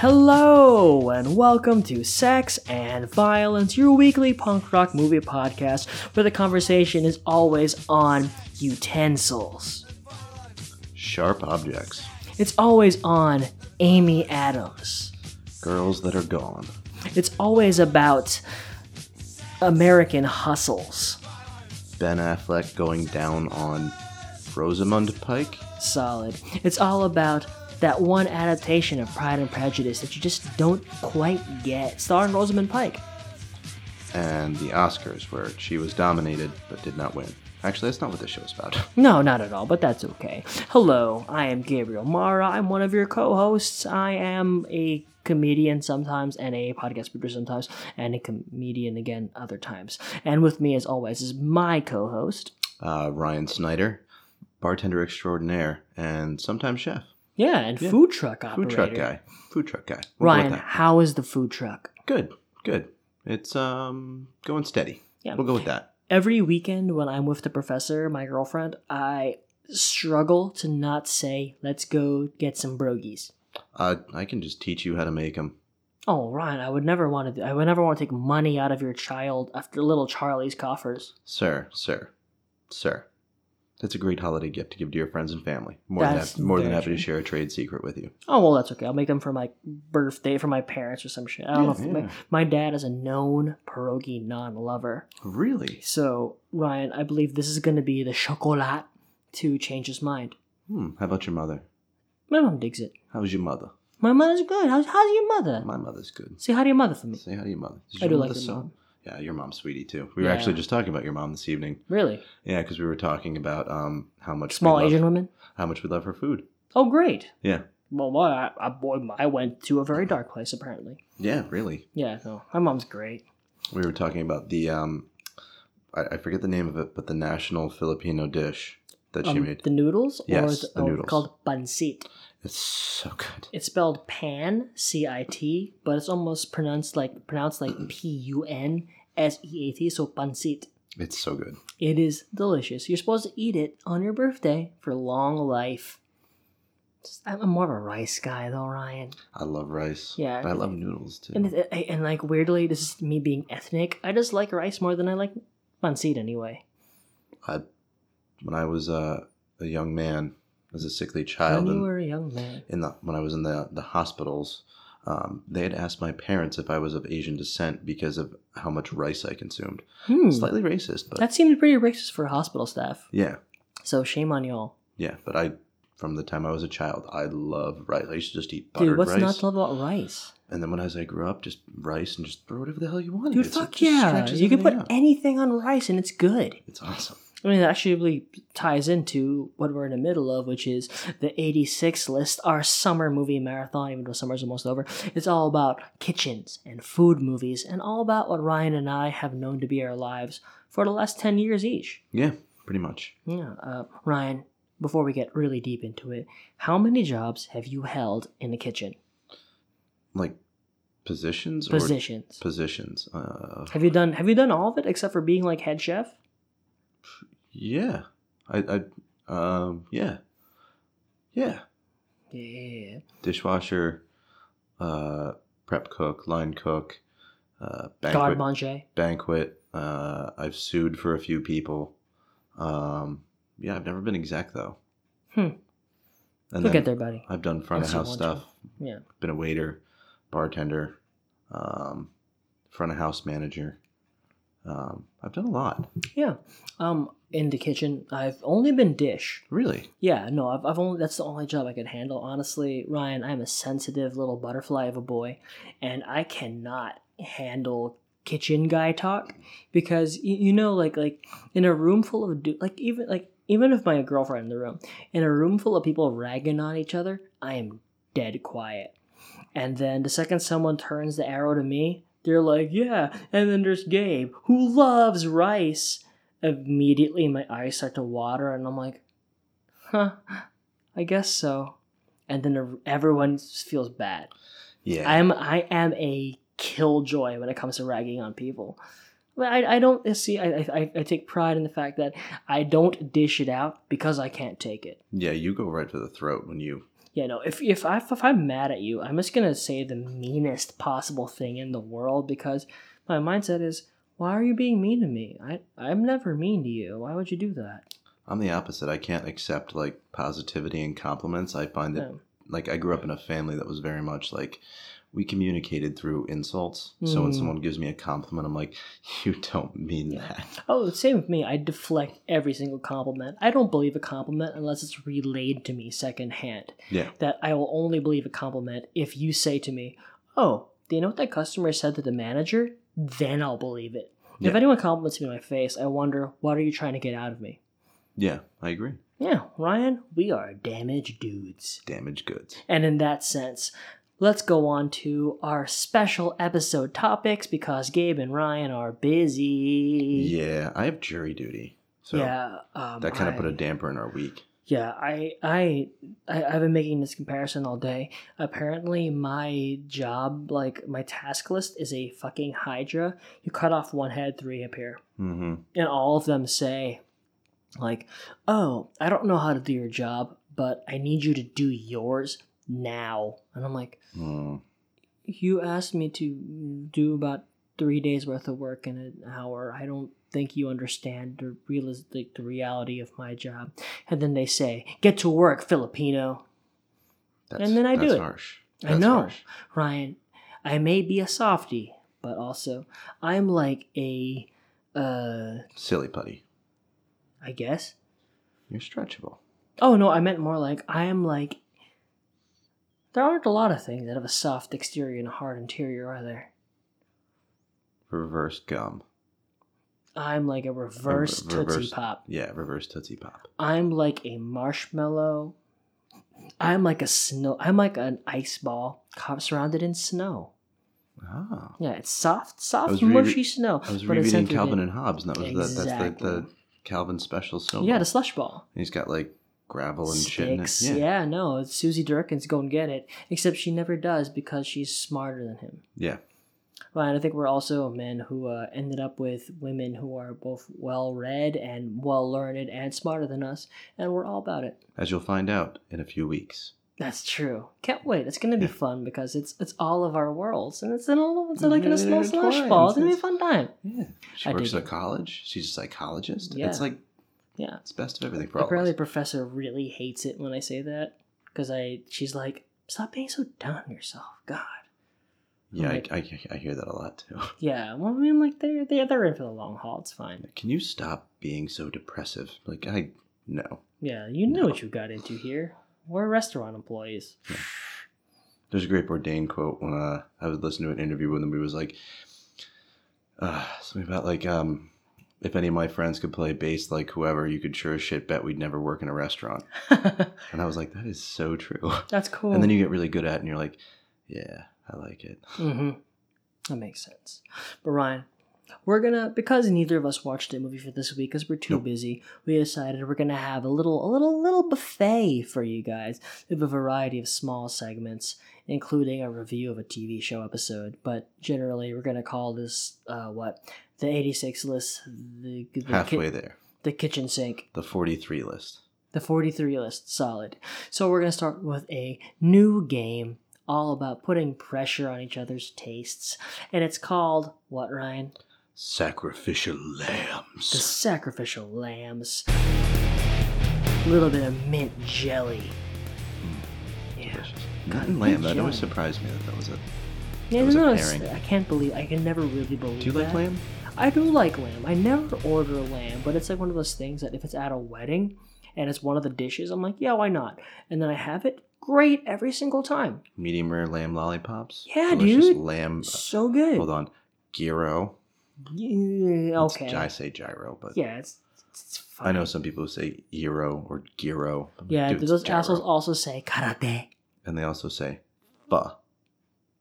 Hello, and welcome to Sex and Violence, your weekly punk rock movie podcast where the conversation is always on utensils. Sharp objects. It's always on Amy Adams. Girls that are gone. It's always about American hustles. Ben Affleck going down on Rosamund Pike. Solid. It's all about that one adaptation of Pride and Prejudice that you just don't quite get, starring Rosamund Pike. And the Oscars, where she was dominated but did not win. Actually, that's not what this show is about. No, not at all, but that's okay. Hello, I am Gabriel Mara. I'm one of your co hosts. I am a comedian sometimes and a podcast producer sometimes and a comedian again other times. And with me, as always, is my co host. Uh, Ryan Snyder, bartender extraordinaire, and sometimes chef. Yeah, and food truck operator. Food truck guy. Food truck guy. We'll Ryan, how is the food truck? Good, good. It's um going steady. Yeah. We'll go with that. Every weekend when I'm with the professor, my girlfriend, I struggle to not say, let's go get some brogies. Uh, I can just teach you how to make them. Oh, Ryan, I would never want to. I would never want to take money out of your child after little Charlie's coffers. Sir, sir, sir. That's a great holiday gift to give to your friends and family. More That's than more than happy true. to share a trade secret with you. Oh well, that's okay. I'll make them for my birthday for my parents or some shit. I don't know. If Yeah, my, my dad is a known pierogi non-lover, Really? so Ryan, I believe this is going to be the chocolat to change his mind. Hmm. How about your mother? My mom digs it. How's your mother? My mother's good. How's, how's your mother? My mother's good. Say hi to your mother for me. Say hi to your mother. I your do like mother your mom. Yeah, your mom's sweetie too. We were Yeah. actually just talking about your mom this evening. Really? Yeah, because we were talking about um how much Small we love, Asian women? how much we love her food. Oh, great. Yeah. Well, well I, I, boy, I went to a very dark place apparently. Yeah, really. Yeah, no, my mom's great. We were talking about the um, I, I forget the name of it, but the national Filipino dish that she Um, made. the noodles? Yes, or the oh, noodles. Called pancit. It's so good. It's spelled pan, C I T, but it's almost pronounced like pronounced like P U N S E A T, so pancit. It's so good. It is delicious. You're supposed to eat it on your birthday for long life. I'm more of a rice guy though, Ryan. I love rice. Yeah. but I love noodles too. And it- and like weirdly, this is me being ethnic. I just like rice more than I like pancit anyway. I, when I was uh, a young man, as a sickly child, when you were a young man. in the when I was in the the hospitals, um, they had asked my parents if I was of Asian descent because of how much rice I consumed. Hmm. Slightly racist, but That seemed pretty racist for hospital staff. yeah, So shame on y'all. yeah. But I, from the time I was a child, I love rice. I used to just eat buttered Dude, what's rice, not to love about rice? and then when as I grew up, just rice and just throw whatever the hell you want. Dude, it. So it fuck yeah. You can put out. anything on rice and it's good. It's awesome. I mean, that actually really ties into what we're in the middle of, which is the 86 list, our summer movie marathon, even though summer's almost over. It's all about kitchens and food movies and all about what Ryan and I have known to be our lives for the last 10 years each. Yeah, pretty much. Yeah. Uh, Ryan, before we get really deep into it, how many jobs have you held in the kitchen? Like positions or Positions. positions. Uh, Have you done Have you done all of it except for being like head chef? Yeah, I, I, um, yeah, yeah. Yeah. Dishwasher, uh, prep cook, line cook, uh, banquet, manger. banquet. Uh, I've sued for a few people. Um, yeah, I've never been exec though. Hmm. And then get there, buddy. I've done front of house stuff. Yeah. Been a waiter, bartender, um, front of house manager. Um, I've done a lot. Yeah. Um, in the kitchen, I've only been dish. Really? Yeah, no, I've, I've only that's the only job I could handle. Honestly, Ryan, I'm a sensitive little butterfly of a boy, and I cannot handle kitchen guy talk because you, you know, like like in a room full of du- like even like even if my girlfriend in the room, in a room full of people ragging on each other, I am dead quiet. And then the second someone turns the arrow to me, they're like, yeah. And then there's Gabe, who loves rice. Immediately, my eyes start to water, and I'm like, huh, I guess so. And then everyone feels bad. Yeah. I'm I am a killjoy when it comes to ragging on people. But I, I don't see I, I I take pride in the fact that I don't dish it out because I can't take it. yeah, you go right for the throat when you Yeah, no. If if I if I'm mad at you, I'm just gonna say the meanest possible thing in the world because my mindset is, why are you being mean to me? I I'm never mean to you. Why would you do that? I'm the opposite. I can't accept like positivity and compliments. I find that Yeah. like I grew up in a family that was very much like we communicated through insults. So when Mm. someone gives me a compliment, I'm like, you don't mean that. Oh, same with me. I deflect every single compliment. I don't believe a compliment unless it's relayed to me secondhand. Yeah. That I will only believe a compliment if you say to me, "Oh, do you know what that customer said to the manager?" Then I'll believe it. If anyone compliments me in my face, I wonder what are you trying to get out of me. Yeah, I agree. Yeah, Ryan, we are damaged dudes. Damaged goods. And in that sense, let's go on to our special episode topics because Gabe and Ryan are busy. Yeah, I have jury duty. So yeah, um, that kind of put a damper in our week. Yeah, I, I, I, I've been making this comparison all day. Apparently, my job, like my task list, is a fucking hydra. You cut off one head, three appear, Mm-hmm. and all of them say, like, "Oh, I don't know how to do your job, but I need you to do yours now." And I'm like, Mm. "You asked me to do about three days worth of work in an hour. I don't think you understand the realistic the reality of my job." And then they say, "Get to work, Filipino." That's, And then I do that's it. harsh. I know. harsh. Ryan, I may be a softie, but also I'm like a, uh, Silly putty. I guess. You're stretchable. Oh no, I meant more like I am like. There aren't a lot of things that have a soft exterior and a hard interior, are there? Reverse gum. I'm like a reverse re- Tootsie Pop. Yeah, reverse Tootsie Pop. I'm like a marshmallow. I'm like a snow. I'm like an ice ball surrounded in snow. Ah. Yeah, it's soft, soft, mushy snow. I was rereading Calvin in- and Hobbes, and that was the, that's the, the Calvin special snow. Yeah, the slush ball. He's got like gravel and shit in it. Sticks. Yeah. no, it's Susie Derkins go and get it. Except she never does because she's smarter than him. Yeah. Right, I think we're also men who uh, ended up with women who are both well read and well learned and smarter than us, and we're all about it. As you'll find out in a few weeks. That's true. Can't wait. It's gonna be Yeah. fun because it's it's all of our worlds, and it's in a it's like in a small slush ball. It's gonna be a fun time. Yeah. She I works at a college. She's a psychologist. Yeah. It's like Yeah. it's best of everything for all Apparently, of us. professor really hates it when I say that because I she's like, stop being so down on yourself. God. Yeah, like- I, I, I hear that a lot too. Yeah. Well, I mean, like they're they're they're in for the long haul. It's fine. Can you stop being so depressive? Like I no. Yeah. You know No. what you got into here. We're restaurant employees. There's a great Bourdain quote when uh, I was listening to an interview with him. He was like, uh, something about like, um, if any of my friends could play bass like whoever, you could sure as shit bet we'd never work in a restaurant. And I was like, that is so true. That's cool. And then you get really good at it, and you're like, yeah, I like it. Mm-hmm. That makes sense. But Ryan, we're gonna because neither of us watched a movie for this week because we're too Nope. busy. We decided we're gonna have a little, a little, little buffet for you guys of a variety of small segments, including a review of a TV show episode. But generally, we're gonna call this uh, what the '86 list, the the, ki- Halfway there. the kitchen sink. The 43 list. The 43 list, solid. So we're to start with a new game all about putting pressure on each other's tastes. And it's called, what, Ryan? Sacrificial lambs. The. Sacrificial Lambs. A little bit of mint jelly. Mm. Yeah. Delicious. God, Mint lamb. That always surprised me that that was a. Yeah, was no, it's- pairing. I can't believe, I can never really believe Do you like that. lamb? I do like lamb. I never order lamb, but it's like one of those things that if it's at a wedding and it's one of the dishes, I'm like, yeah, why not? And then I have it, great every single time. Medium rare lamb lollipops. Yeah, Delicious dude. lamb. So good. Hold on. Gyro. Yeah, It's- okay. I say gyro, but yeah, it's, it's. I know some people who say gyro or gyro. Yeah, dude, those gyro. assholes also say karate. And they also say pho.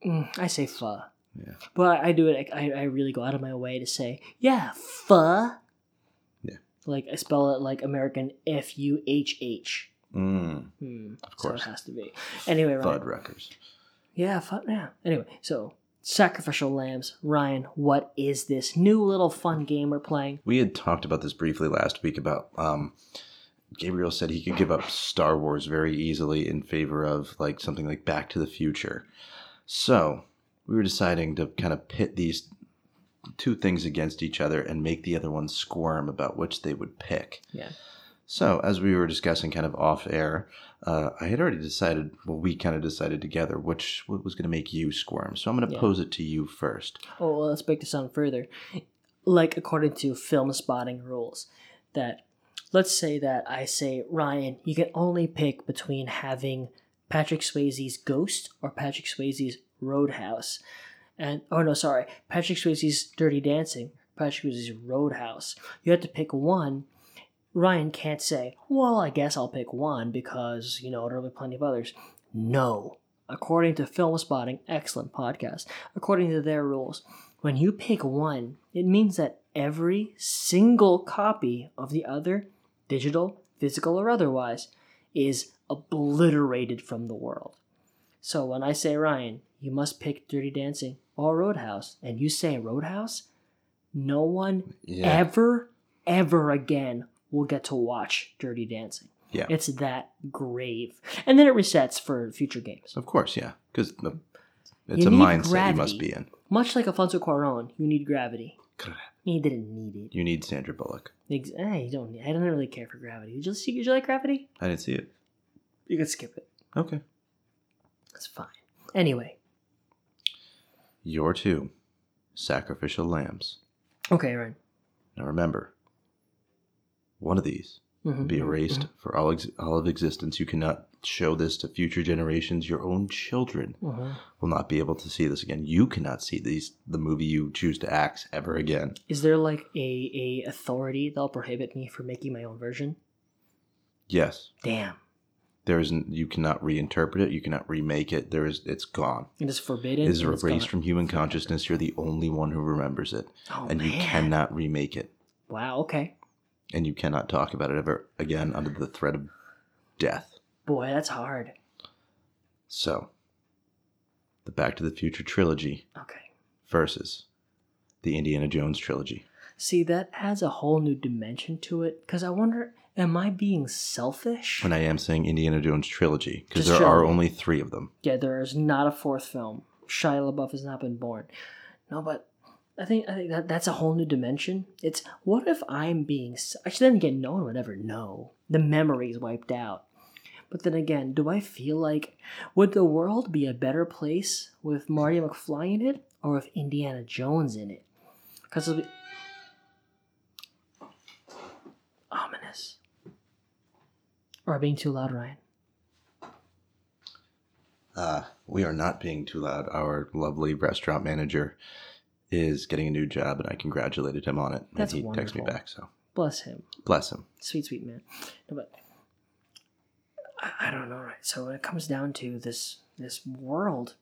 Mm, I say pho. Yeah. But I do it, I, I really go out of my way to say, yeah, pho. Yeah. Like, I spell it like American F U H H. Mm, Hmm. Of So course. it has to be. Anyway, Ryan. Fuddruckers. Yeah, fun. Yeah. Anyway, so sacrificial lambs. Ryan, what is this new little fun game we're playing? We had talked about this briefly last week about um, Gabriel said he could give up Star Wars very easily in favor of like something like Back to the Future. So we were deciding to kind of pit these two things against each other and make the other one squirm about which they would pick. Yeah. So as we were discussing kind of off air, uh, I had already decided. Well, we kind of decided together which what was going to make you squirm. So I'm going to Yeah. pose it to you first. Oh, well, let's break this down further. Like according to film spotting rules, that let's say that I say Ryan, you can only pick between having Patrick Swayze's Ghost or Patrick Swayze's Roadhouse, and oh no, sorry, Patrick Swayze's Dirty Dancing, Patrick Swayze's Roadhouse. You have to pick one. Ryan can't say, well, I guess I'll pick one because you know there'll be plenty of others. No, according to Film Spotting, excellent podcast. According to their rules, when you pick one, it means that every single copy of the other, digital, physical, or otherwise, is obliterated from the world. So when I say, Ryan, you must pick Dirty Dancing or Roadhouse, and you say Roadhouse, no one Yeah. ever, ever again will get to watch Dirty Dancing. Yeah. It's that grave. And then it resets for future games. Of course, yeah, because it's You a need mindset you must be in. Much like Alfonso Cuaron, you need gravity. He didn't need it. You need Sandra Bullock. Ex- eh, you don't. I don't really care for gravity. Did you, see- did you like gravity? I didn't see it. You could skip it. Okay. That's fine. Anyway, Your two sacrificial lambs. okay, Ryan. Now remember, one of these Mhm, will be mhm, erased mhm, for all, ex- all of existence. You cannot show this to future generations. Your own children mhm. will not be able to see this again. You cannot see these the movie you choose to act ever again. Is there like a a authority that'll prohibit me from making my own version? Yes, Damn, there is. You cannot reinterpret it. You cannot remake it. There is. It's gone. it is forbidden. It is erased from human consciousness. You're the only one who remembers it, Oh, and you cannot remake it. Wow. Okay. And you cannot talk about it ever again under the threat of death. Boy, that's hard. So, the Back to the Future trilogy Okay. versus the Indiana Jones trilogy. See, that adds a whole new dimension to it. Because I wonder, am I being selfish? And I am saying Indiana Jones trilogy because there are only three of them. Yeah, there is not a fourth film. Shia LaBeouf has not been born. No, but I think I think that that's a whole new dimension. It's what if I'm being actually then again, no one would ever know. The memory is wiped out. But then again, do I feel like would the world be a better place with Marty McFly in it or with Indiana Jones in it? Because it'll be ominous. Or being too loud, Ryan. Uh, we are not being too loud. Our lovely restaurant manager is getting a new job, and I congratulated him on it. That's And he texted me back, so Bless him. bless him. sweet sweet man no, but I, I don't know right so when it comes down to this this world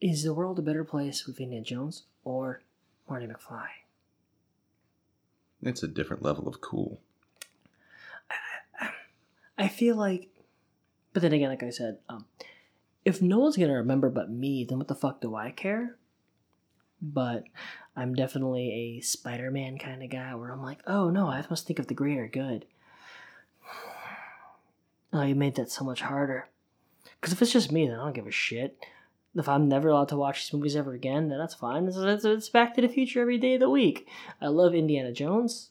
is the world a better place with indiana jones or marty mcfly It's a different level of cool. I feel like but then again like i said um, if no one's gonna remember but me then what the fuck do i care? But i'm definitely a spider-man kind of guy where i'm like oh no i must think of the greater good. Oh you made that so much harder. Because if it's just me then i don't give a shit if i'm never allowed to watch these movies ever again then that's fine. It's, it's, back to the future every day of the week. I love indiana jones.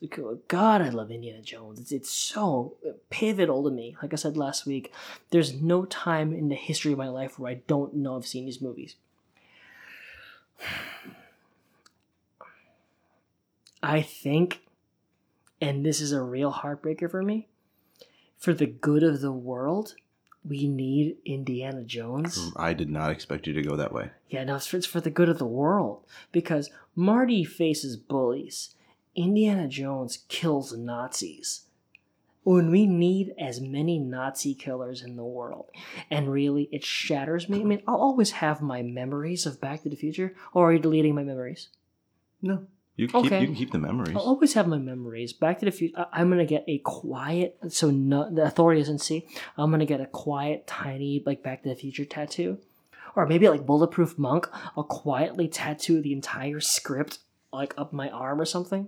God i love indiana jones. It's, it's so pivotal to me. Like i said last week there's no time in the history of my life where i don't know i've seen these movies. I think, and this is a real heartbreaker for me, for the good of the world, we need Indiana Jones. Mm, I did not expect you to go that way. Yeah, no, it's for, it's for the good of the world. Because Marty faces bullies, Indiana Jones kills Nazis. When we need as many Nazi killers in the world, and really it shatters me. I mean, I'll always have my memories of Back to the Future, or are you deleting my memories? No, you can, keep, you can keep the memories. I'll always have my memories. Back to the Future. I- I'm gonna get a quiet, so no, the authority doesn't see. I'm gonna get a quiet, tiny, like Back to the Future tattoo, or maybe like Bulletproof Monk. I'll quietly tattoo the entire script like up my arm or something.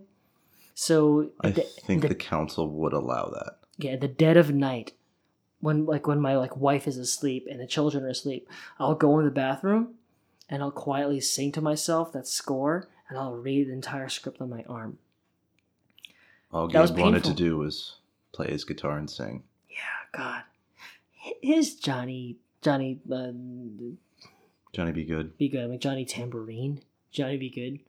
So I the, think the- the council would allow that. yeah, the dead of night, when like when my like wife is asleep and the children are asleep, I'll go in the bathroom and I'll quietly sing to myself that score and I'll read the entire script on my arm. All Gabe wanted to do was play his guitar and sing. Yeah, God, his Johnny Johnny uh, Johnny B. Goode. be good. I mean Johnny Tambourine, Johnny B. Goode.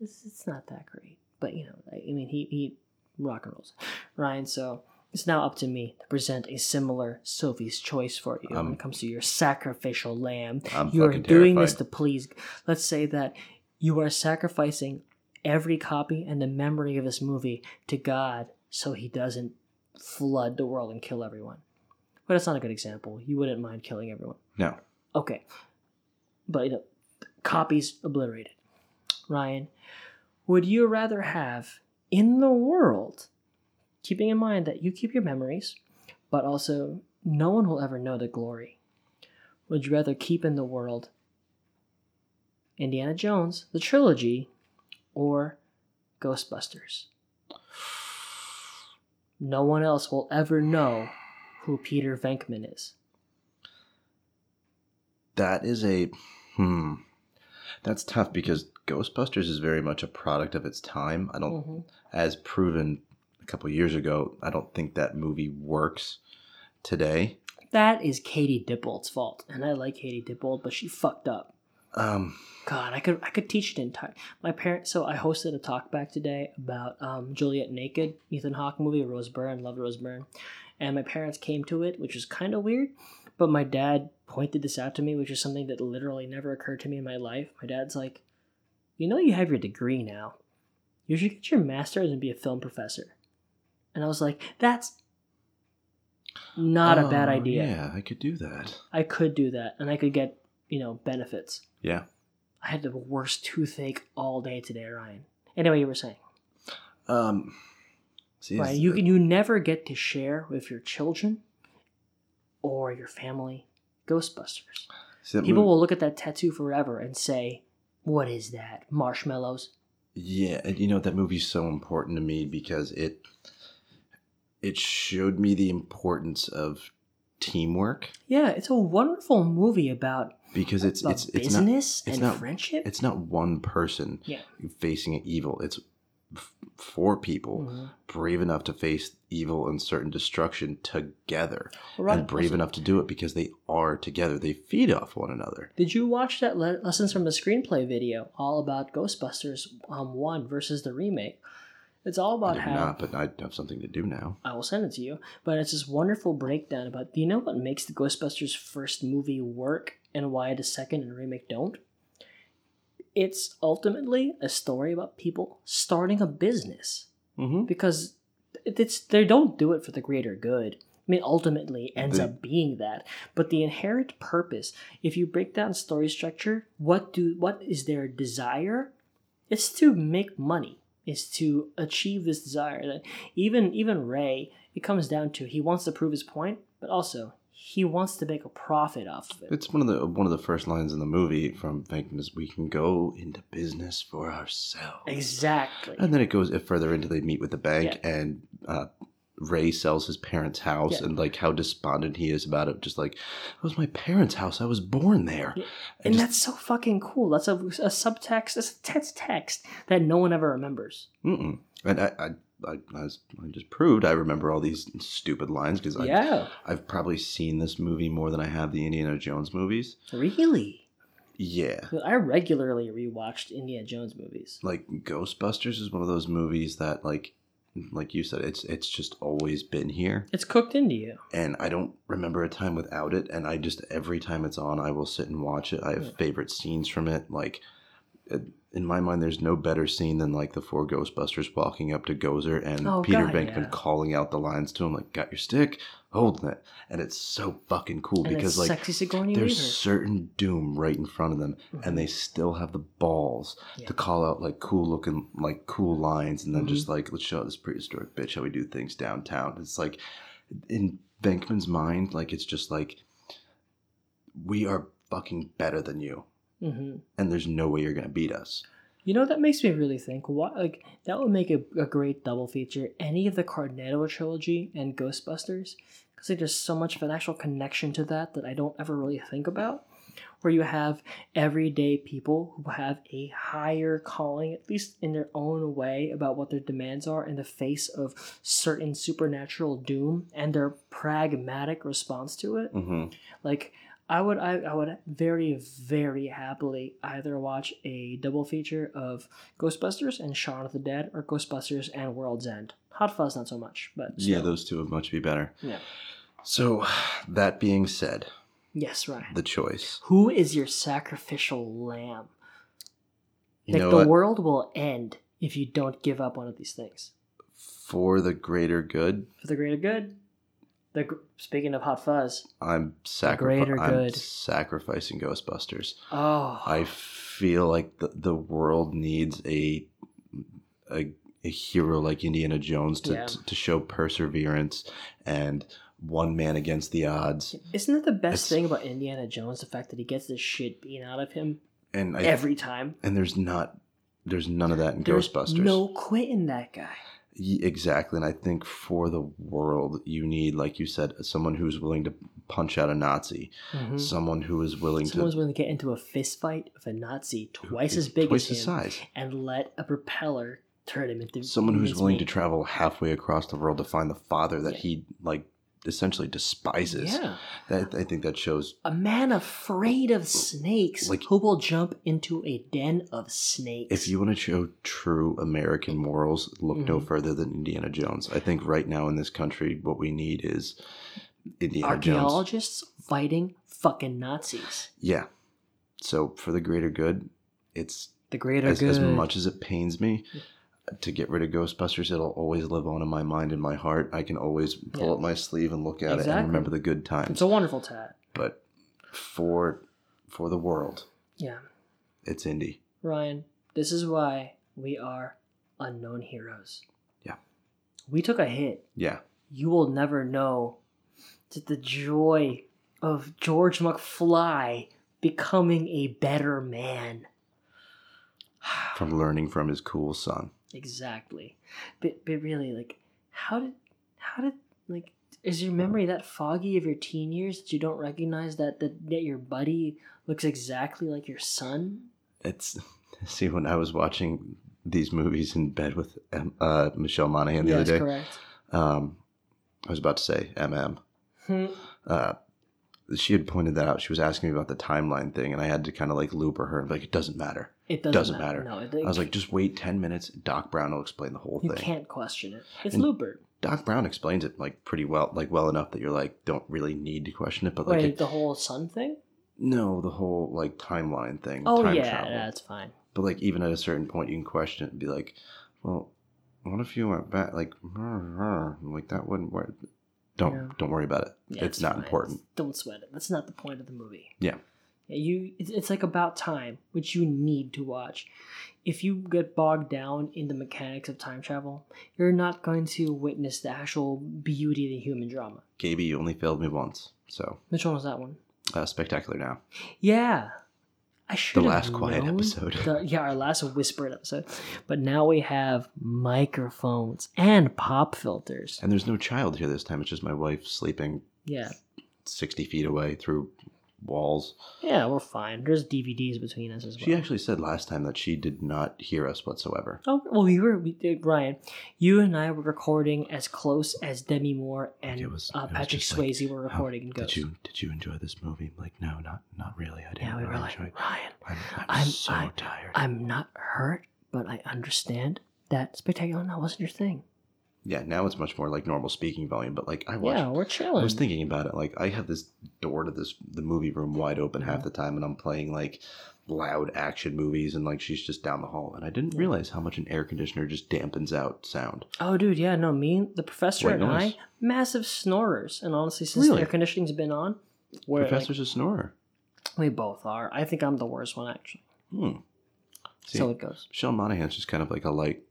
It's, it's not that great, but you know, I, I mean he he rock and rolls, Ryan. So it's now up to me to present a similar Sophie's choice for you when Um, it comes to your sacrificial lamb. I'm you are doing terrified. this to please. Let's say that you are sacrificing every copy and the memory of this movie to God so he doesn't flood the world and kill everyone. But it's not a good example. You wouldn't mind killing everyone. No. Okay. But you know, copies obliterated. Ryan, would you rather have in the world, keeping in mind that you keep your memories, but also no one will ever know the glory? Would you rather keep in the world Indiana Jones, the trilogy, or Ghostbusters? No one else will ever know who Peter Venkman is. That is a hmm. That's tough because Ghostbusters is very much a product of its time. I don't, Mhm. as proven a couple years ago, I don't think that movie works today. That is Katie Dippold's fault, and I like Katie Dippold, but she fucked up. Um, God, I could I could teach it entire. My parents. So I hosted a talk back today about um, Juliet Naked, Ethan Hawke movie, Rose Byrne, loved Rose Byrne, and my parents came to it, which was kind of weird. But my dad pointed this out to me, which is something that literally never occurred to me in my life. My dad's like, "You know, you have your degree now. You should get your master's and be a film professor." And I was like, "That's not a bad oh, idea." Yeah, I could do that. I could do that and I could get, you know, benefits. Yeah. I had the worst toothache all day today, Ryan. Anyway, you were saying. Um, see, Ryan, you can you never get to share with your children or your family Ghostbusters. People movie- will look at that tattoo forever and say, What is that? Marshmallows? Yeah, and you know that movie's so important to me because it it showed me the importance of teamwork Yeah, it's a wonderful movie about, because it's it's it's not business it's and not- friendship. it's not one person Yeah. facing an evil. It's f- four people Mhm. brave enough to face evil and certain destruction together Right. and brave enough to do it because they are together. They feed off one another. Did you watch that le- lessons from the screenplay video all about Ghostbusters um, 1 versus the remake? It's all about did how not, but I have something to do now. I will send it to you. But it's this wonderful breakdown about do you know what makes the Ghostbusters first movie work and why the second and remake don't? It's ultimately a story about people starting a business Mm-hmm. because it's they don't do it for the greater good. I mean, ultimately ends They- up being that. But the inherent purpose, if you break down story structure, what do what is their desire? It's to make money. Is to achieve this desire. That even even Ray, it comes down to he wants to prove his point, but also he wants to make a profit off of it. It's one of the one of the first lines in the movie from Venkman is we can go into business for ourselves. Exactly. And then it goes further into they meet with the bank and uh, Ray sells his parents' house Yeah. and like how despondent he is about it. Just like it was my parents' house. I was born there. Yeah. And And just- that's so fucking cool. That's a, a subtext. That's a text text that no one ever remembers. Mm-mm. And I, I, I, I just proved, I remember all these stupid lines because yeah, I've probably seen this movie more than I have the Indiana Jones movies. really. Yeah. I regularly rewatched Indiana Jones movies. like Ghostbusters is one of those movies that like like you said it's it's just always been here It's cooked into you. and I don't remember a time without it and I just every time it's on I will sit and watch it. I have Yeah. favorite scenes from it like in my mind there's no better scene than like the four Ghostbusters walking up to Gozer and Oh, Peter God, Venkman yeah. calling out the lines to him like got your stick holding it and it's so fucking cool And because like there's Weaver. certain doom right in front of them Mhm. and they still have the balls Yeah. to call out like cool looking like cool lines and then Mhm. just like let's show this prehistoric bitch how we do things downtown it's like in Venkman's mind like it's just like we are fucking better than you hmm and there's no way you're gonna beat us You know that makes me really think. What like that would make a, a great double feature. Any of the Cornetto trilogy and Ghostbusters, because like, there's so much of an actual connection to that that I don't ever really think about. Where you have everyday people who have a higher calling, at least in their own way, about what their demands are in the face of certain supernatural doom and their pragmatic response to it. hmm Like I would I, I would very, very happily either watch a double feature of Ghostbusters and Shaun of the Dead or Ghostbusters and World's End. Hot Fuzz not so much, but Yeah, those two would much be better. Yeah. So, that being said, Yes, right. the choice. Who is your sacrificial lamb? You like the what? world will end if you don't give up one of these things. For the greater good, For the greater good. The speaking of Hot Fuzz. I'm, sacri- I'm good. sacrificing Ghostbusters. Oh, I feel like the, the world needs a, a a hero like Indiana Jones to, Yeah. to, to show perseverance and one man against the odds. isn't that the best It's- thing about Indiana Jones? The fact that he gets the shit beaten out of him And I, every time. and there's not there's none of that in There's Ghostbusters. no quitting that guy. Exactly, and I think for the world, you need, like you said, someone who's willing to punch out a Nazi, someone who is willing Mm-hmm. Someone's willing to get into a fist fight with a Nazi twice as big twice as his him size. and let a propeller turn him into Someone who's willing to travel halfway across the world to find the father that Yeah. he like essentially despises. Yeah, That I think that shows. a man afraid of snakes Like- who will jump into a den of snakes. If you want to show true American morals, look no Mhm. further than Indiana Jones. I think right now in this country, what we need is Indiana Jones. archaeologists fighting fucking Nazis, Yeah. So for the greater good, it's the greater as, good. as much as it pains me to get rid of Ghostbusters, it'll always live on in my mind and my heart. I can always pull Yeah. up my sleeve and look at it and remember the good times. It's a wonderful tat. but for for the world, Yeah, it's indie. Ryan, this is why we are unknown heroes. Yeah. We took a hit. Yeah. You will never know the joy of George McFly becoming a better man. From learning from his cool son. Exactly. But but really, like, how did how did like is your memory that foggy of your teen years that you don't recognize that that, that your buddy looks exactly like your son? It's see when I was watching these movies in bed with uh, Michelle Monaghan the yes, other day. correct. Um, I was about to say MM. Hmm. uh, she had pointed that out. She was asking me about the timeline thing, and I had to kind of like looper her and be like, "It doesn't matter." It doesn't, Doesn't matter. matter. No, it, I was like, "Just wait ten minutes. Doc Brown will explain the whole you thing." You can't question it. It's And- Looper. Doc Brown explains it like pretty well, like well enough that you're like, don't really need to question it. But like, Wait, it- the whole sun thing? no, the whole like timeline thing. Oh time yeah, travel. that's fine. But like, even at a certain point, you can question it and be like, "Well, what if you went back? Like, like that wouldn't work." Don't Yeah. don't worry about it. Yeah, it's, not fine. important. Don't sweat it. That's not the point of the movie. Yeah. Yeah, you. It's, it's like about time, which you need to watch. If you get bogged down in the mechanics of time travel, you're not going to witness the actual beauty of the human drama. Gaby, you only failed me once, so Which one was that one? uh, spectacular now. Yeah. I should The last quiet episode. the- yeah, our last whispered episode. But now we have microphones and pop filters. And there's no child here this time. It's just my wife sleeping Yeah. 60 feet away through walls. Yeah, we're fine. There's DVDs between us as well. She actually said last time that she did not hear us whatsoever. Oh well, we were we did Ryan. You and I were recording as close as Demi Moore and It was- uh, it Patrick just like, Swayze were recording in did you did you enjoy this movie? Like, no, not not really. I didn't yeah, we were really like, enjoy. Ryan, I'm, I'm, I'm- so I- tired. I'm not hurt, but I understand that Spectacular Now wasn't your thing. Yeah, now it's much more like normal speaking volume. But like, I watched. Yeah, we're I was thinking about it. Like, I have this door to this the movie room wide open Mm-hmm. half the time, and I'm playing like loud action movies, and like she's just down the hall, and I didn't realize how much an air conditioner just dampens out sound. oh, dude, yeah, no, me, the professor, White and noise. I, massive snorers, and honestly, since Really? the air conditioning's been on, we're like, Professor's a snorer. we both are. I think I'm the worst one actually. Hmm. See, So it goes. Michelle Monaghan's just kind of like a light.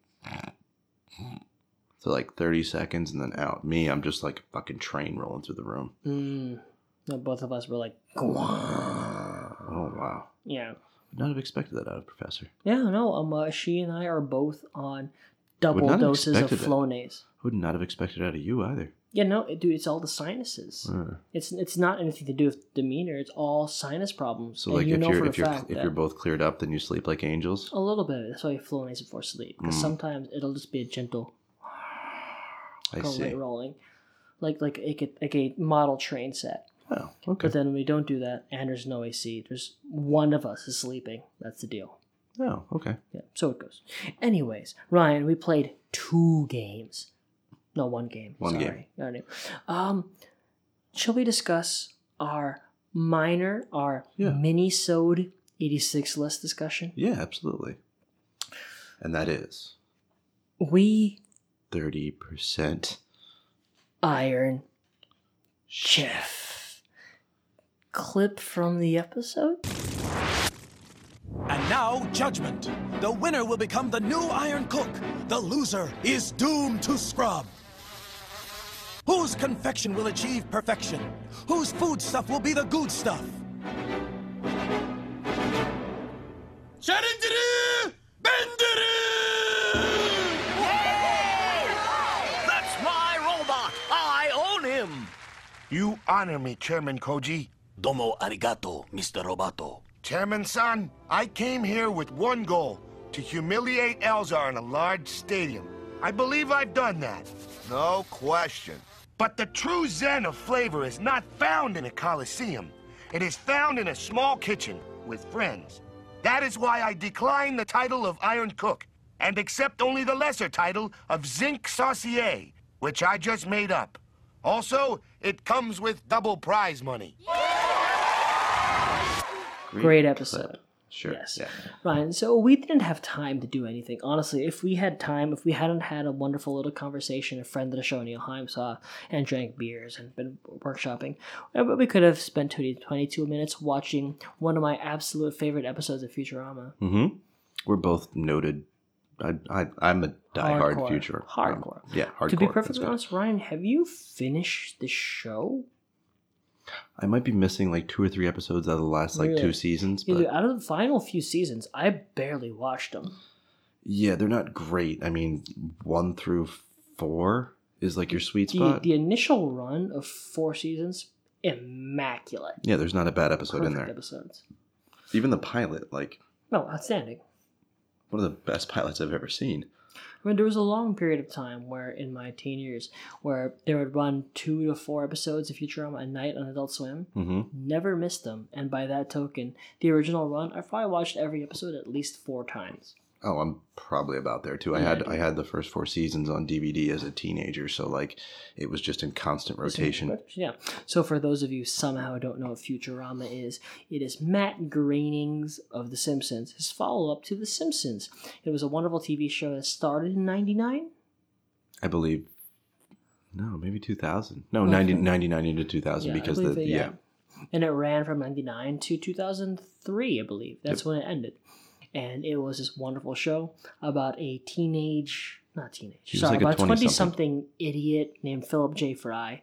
So like 30 seconds and then out. Me, I'm just like a fucking train rolling through the room. Mm. No, both of us were like, Oh, wow. yeah. Would not have expected that out of Professor. Yeah, no. Um, uh, she and I are both on double doses of. Flonase. Would not have expected it out of you either. Yeah, no, it- dude, it's all the sinuses. Uh, It's it's not anything to do with demeanor. It's all sinus problems. so and like you if know you're for a if you're if you're both cleared up, then you sleep like angels. a little bit. That's why you Flonase before sleep. Because Mm. sometimes it'll just be a gentle I see. rolling, like like a like a model train set. Oh, okay. But then when we don't do that, and there's no AC, there's one of us is sleeping. That's the deal. Oh, okay. Yeah, so it goes. Anyways, Ryan, we played two games. No, one game. One game. Sorry. Alright. Um, shall we discuss our minor, our Yeah. mini-sode 86 list discussion? Yeah, absolutely. And that is We thirty percent Iron Chef. Clip from the episode? And now, judgment. The winner will become the new Iron Cook. The loser is doomed to scrub. Whose confection will achieve perfection? Whose foodstuff will be the good stuff? Sharindiri Bendiri! You honor me, Chairman Koji. Domo arigato, Mr. Roboto. Chairman San, I came here with one goal to humiliate Elzar in a large stadium. I believe I've done that. No question. But the true zen of flavor is not found in a coliseum. It is found in a small kitchen with friends. That is why I decline the title of Iron Cook and accept only the lesser title of Zinc Saucier, which I just made up. Also, it comes with double prize money. Great clip. episode. Sure. Yes. Yeah. Ryan, so we didn't have time to do anything. Honestly, if we had time, if we hadn't had a wonderful little conversation, a friend of the show, Neil Heim, saw and drank beers and been workshopping, uh, but we could have spent 20, 22 minutes watching one of my absolute favorite episodes of Futurama. Mm-hmm. We're both noted. I, I I'm a diehard Hardcore. future. Um, hardcore. yeah, hardcore. To be perfectly honest, Ryan, have you finished the show? I might be missing like two or three episodes out of the last like Really? two seasons, but dude, out of the final few seasons, I barely watched them. yeah, they're not great. I mean, one through four is like your sweet spot. the initial run of four seasons, immaculate. yeah, there's not a bad episode in there. episodes. Even the pilot, like No, outstanding. One of the best pilots I've ever seen. I mean, there was a long period of time where, in my teen years, where they would run two to four episodes of Futurama a night on Adult Swim. Mm-hmm. Never missed them, and by that token, the original run, I've probably watched every episode at least four times. Oh, I'm probably about there too. I had. I had the first four seasons on DVD as a teenager, so like it was just in constant rotation. Yeah. So for those of you somehow don't know what Futurama is, it is Matt Groening's of The Simpsons, his follow-up to The Simpsons. It was a wonderful TV show that started in '99. I believe. No, maybe 2000. No, Okay. 90, 99 into 2000 Yeah, because the it, yeah. And it ran from 99 to 2003, I believe. That's when it ended. And it was this wonderful show about a teenage, not teenage, sorry, like about a 20-something. idiot named Philip J. Fry,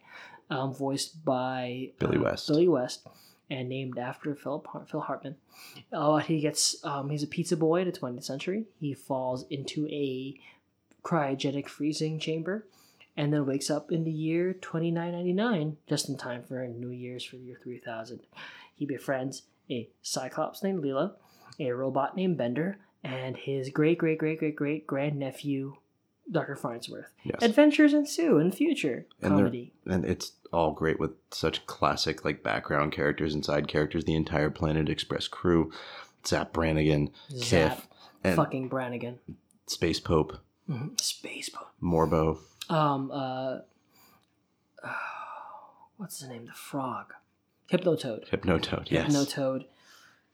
um, voiced by Billy uh, West. Billy West, and named after Philip Phil Hartman. Uh, he gets, um, he's a pizza boy in the 20th century. He falls into a cryogenic freezing chamber and then wakes up in the year 2999, just in time for New Year's for the year 3000. He befriends a Cyclops named Leela, a robot named Bender, and his great great great great great grandnephew, Dr. Farnsworth. Yes. Adventures ensue in the future. and Comedy. and it's all great with such classic like background characters and side characters. The entire Planet Express crew, Zap Brannigan, Zap Kiff, and Fucking Brannigan. Space Pope, Mhm. Space Pope. Morbo. Um, uh, what's the name? The frog. Hypnotoad. Hypnotoad. Yes. Hypnotoad.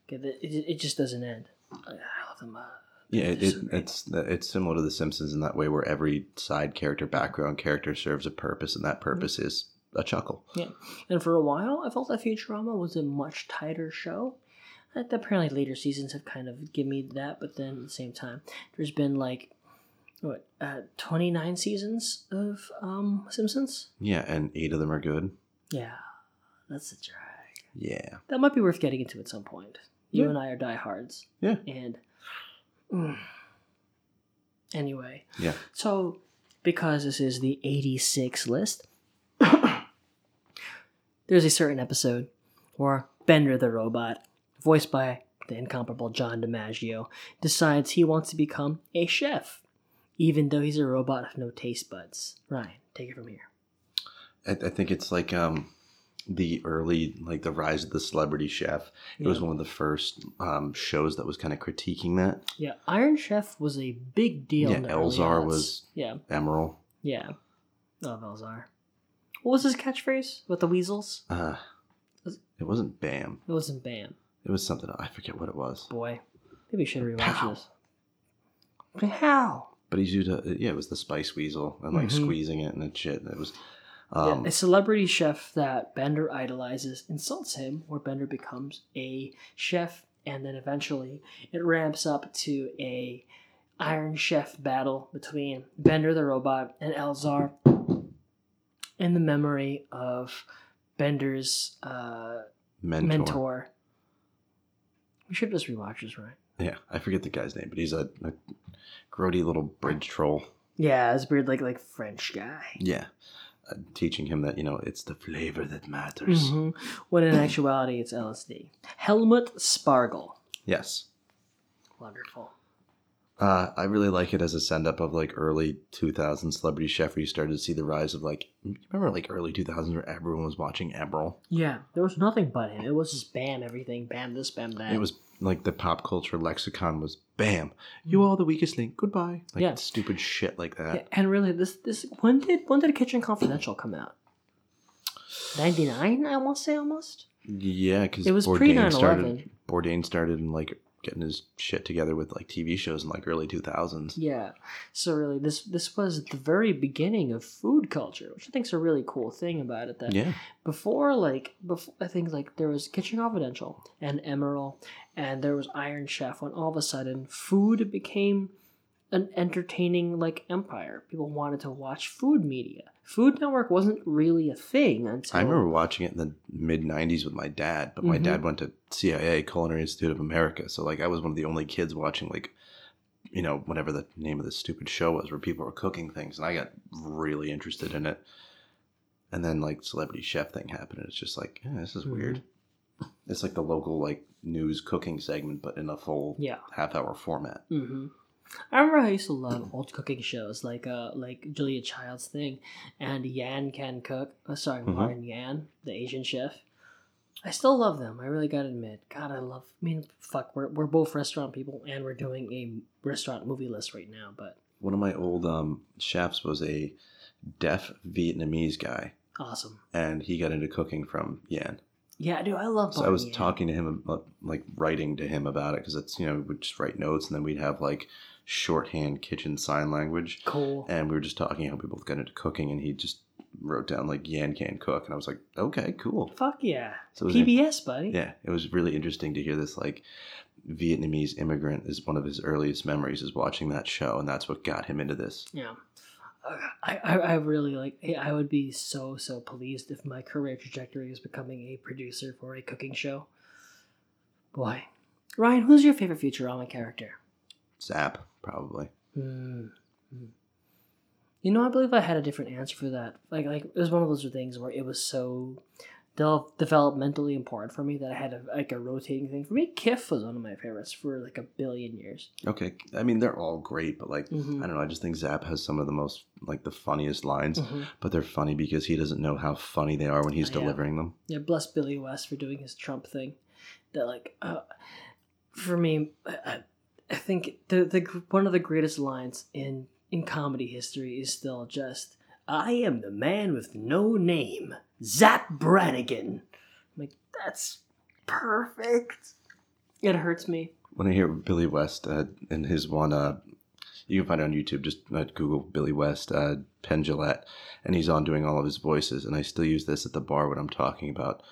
It, it just doesn't end. I love them. Uh, Yeah, it, it, it's it's similar to The Simpsons in that way, where every side character, background character serves a purpose, and that purpose is a chuckle. Yeah, and for a while, I felt that Futurama was a much tighter show. Uh, Apparently, later seasons have kind of given me that, but then at the same time, there's been like what uh, 29 seasons of um, Simpsons. Yeah, and eight of them are good. Yeah, that's a drag. Yeah, That might be worth getting into at some point. You Yeah. and I are diehards. Yeah. And mm. anyway, Yeah. so because this is the 86 list, there's a certain episode where Bender the robot, voiced by the incomparable John DiMaggio, decides he wants to become a chef, even though he's a robot with no taste buds. Ryan, take it from here. I, I think it's like um, the early, like the rise of the celebrity chef. It was one of the first um, shows that was kind of critiquing that. Yeah, Iron Chef was a big deal. Yeah, Elzar was- Yeah, Emeril. yeah. Love Elzar. What was his catchphrase with the weasels? Uh, it wasn't Bam. It wasn't Bam. It was something. I forget what it was. Boy, maybe we should rewatch Pow. this. How? But he's used to, yeah, it was the spice weasel and like Mhm. squeezing it and that shit. It was, Yeah, um, a celebrity chef that Bender idolizes insults him, where Bender becomes a chef, and then eventually it ramps up to a Iron Chef battle between Bender the robot and Elzar, in the memory of Bender's uh, mentor. mentor. We should just rewatch this, right? Yeah, I forget the guy's name, but he's a, a grody little bridge troll. Yeah, it's weird, like like French guy. Yeah, teaching him that you know it's the flavor that matters. Mhm. When in actuality, it's LSD. Helmut Spargle. Yes. Wonderful. Uh, I really like it as a send up of like early 2000s celebrity chef where you started to see the rise of like, remember like early 2000s where everyone was watching Emeril? Yeah, there was nothing but him. It was just bam everything, bam this, bam that. It was like the pop culture lexicon was bam, mm. you are the weakest link, goodbye. Like Yeah. stupid shit like that. Yeah, and really, this this when did when did Kitchen Confidential come out? Ninety nine, I want to say almost. Yeah, because It was pre-9/11. started. Bourdain started in like getting his shit together with like TV shows in like early 2000s. Yeah, so really, this this was the very beginning of food culture, which I think is a really cool thing about it. That Yeah, before, like before, I think like there was Kitchen Confidential and Emeril, and there was Iron Chef. When all of a sudden, food became an entertaining like empire. People wanted to watch food media. Food Network wasn't really a thing until I remember watching it in the mid 90s with my dad, but my Mhm. dad went to CIA, Culinary Institute of America. So, like, I was one of the only kids watching, like, you know, whatever the name of the stupid show was where people were cooking things. And I got really interested in it. And then, like, Celebrity Chef thing happened. And it's just like, yeah, this is Mhm. weird. It's like the local, like, news cooking segment, but in a full yeah. half hour format. hmm I remember I used to love old cooking shows like uh like Julia Child's thing and Yan Can Cook. Oh, sorry, Mhm. Martin Yan, the Asian chef. I still love them. I really gotta admit. God, I love. I mean, fuck, we're we're both restaurant people and we're doing a restaurant movie list right now. But One of my old um, chefs was a deaf Vietnamese guy, awesome. and he got into cooking from Yan. Yeah, dude, I love. So I was talking to him, about, like writing to him about it, because it's you know we would just write notes, and then we'd have like shorthand kitchen sign language, Cool. and we were just talking how we both got into cooking, and he just wrote down like Yan can cook, and I was like, okay, cool. Fuck yeah. So PBS, buddy. yeah, it was really interesting to hear this like Vietnamese immigrant is one of his earliest memories is watching that show, and that's what got him into this. Yeah. I, I, I really like I would be so so pleased if my career trajectory is becoming a producer for a cooking show. Boy. Ryan, who's your favorite Futurama character? Zap, probably. Hmm. You know, I believe I had a different answer for that. Like, like it was one of those things where it was so de- developmentally important for me that I had a, like a rotating thing. For me, Kif was one of my favorites for like a billion years. Okay, I mean they're all great, but like Mhm. I don't know, I just think Zap has some of the most like the funniest lines, Mhm. but they're funny because he doesn't know how funny they are when he's Yeah. delivering them. Yeah, bless Billy West for doing his Trump thing. That like, uh, for me, I, I- I think the the one of the greatest lines in in comedy history is still just, "I am the man with no name, Zap Brannigan." I'm like that's perfect. It hurts me. When I hear Billy West uh, in his one, uh, you can find it on YouTube. Just uh, Google Billy West uh, Penn and he's on doing all of his voices. And I still use this at the bar when I'm talking about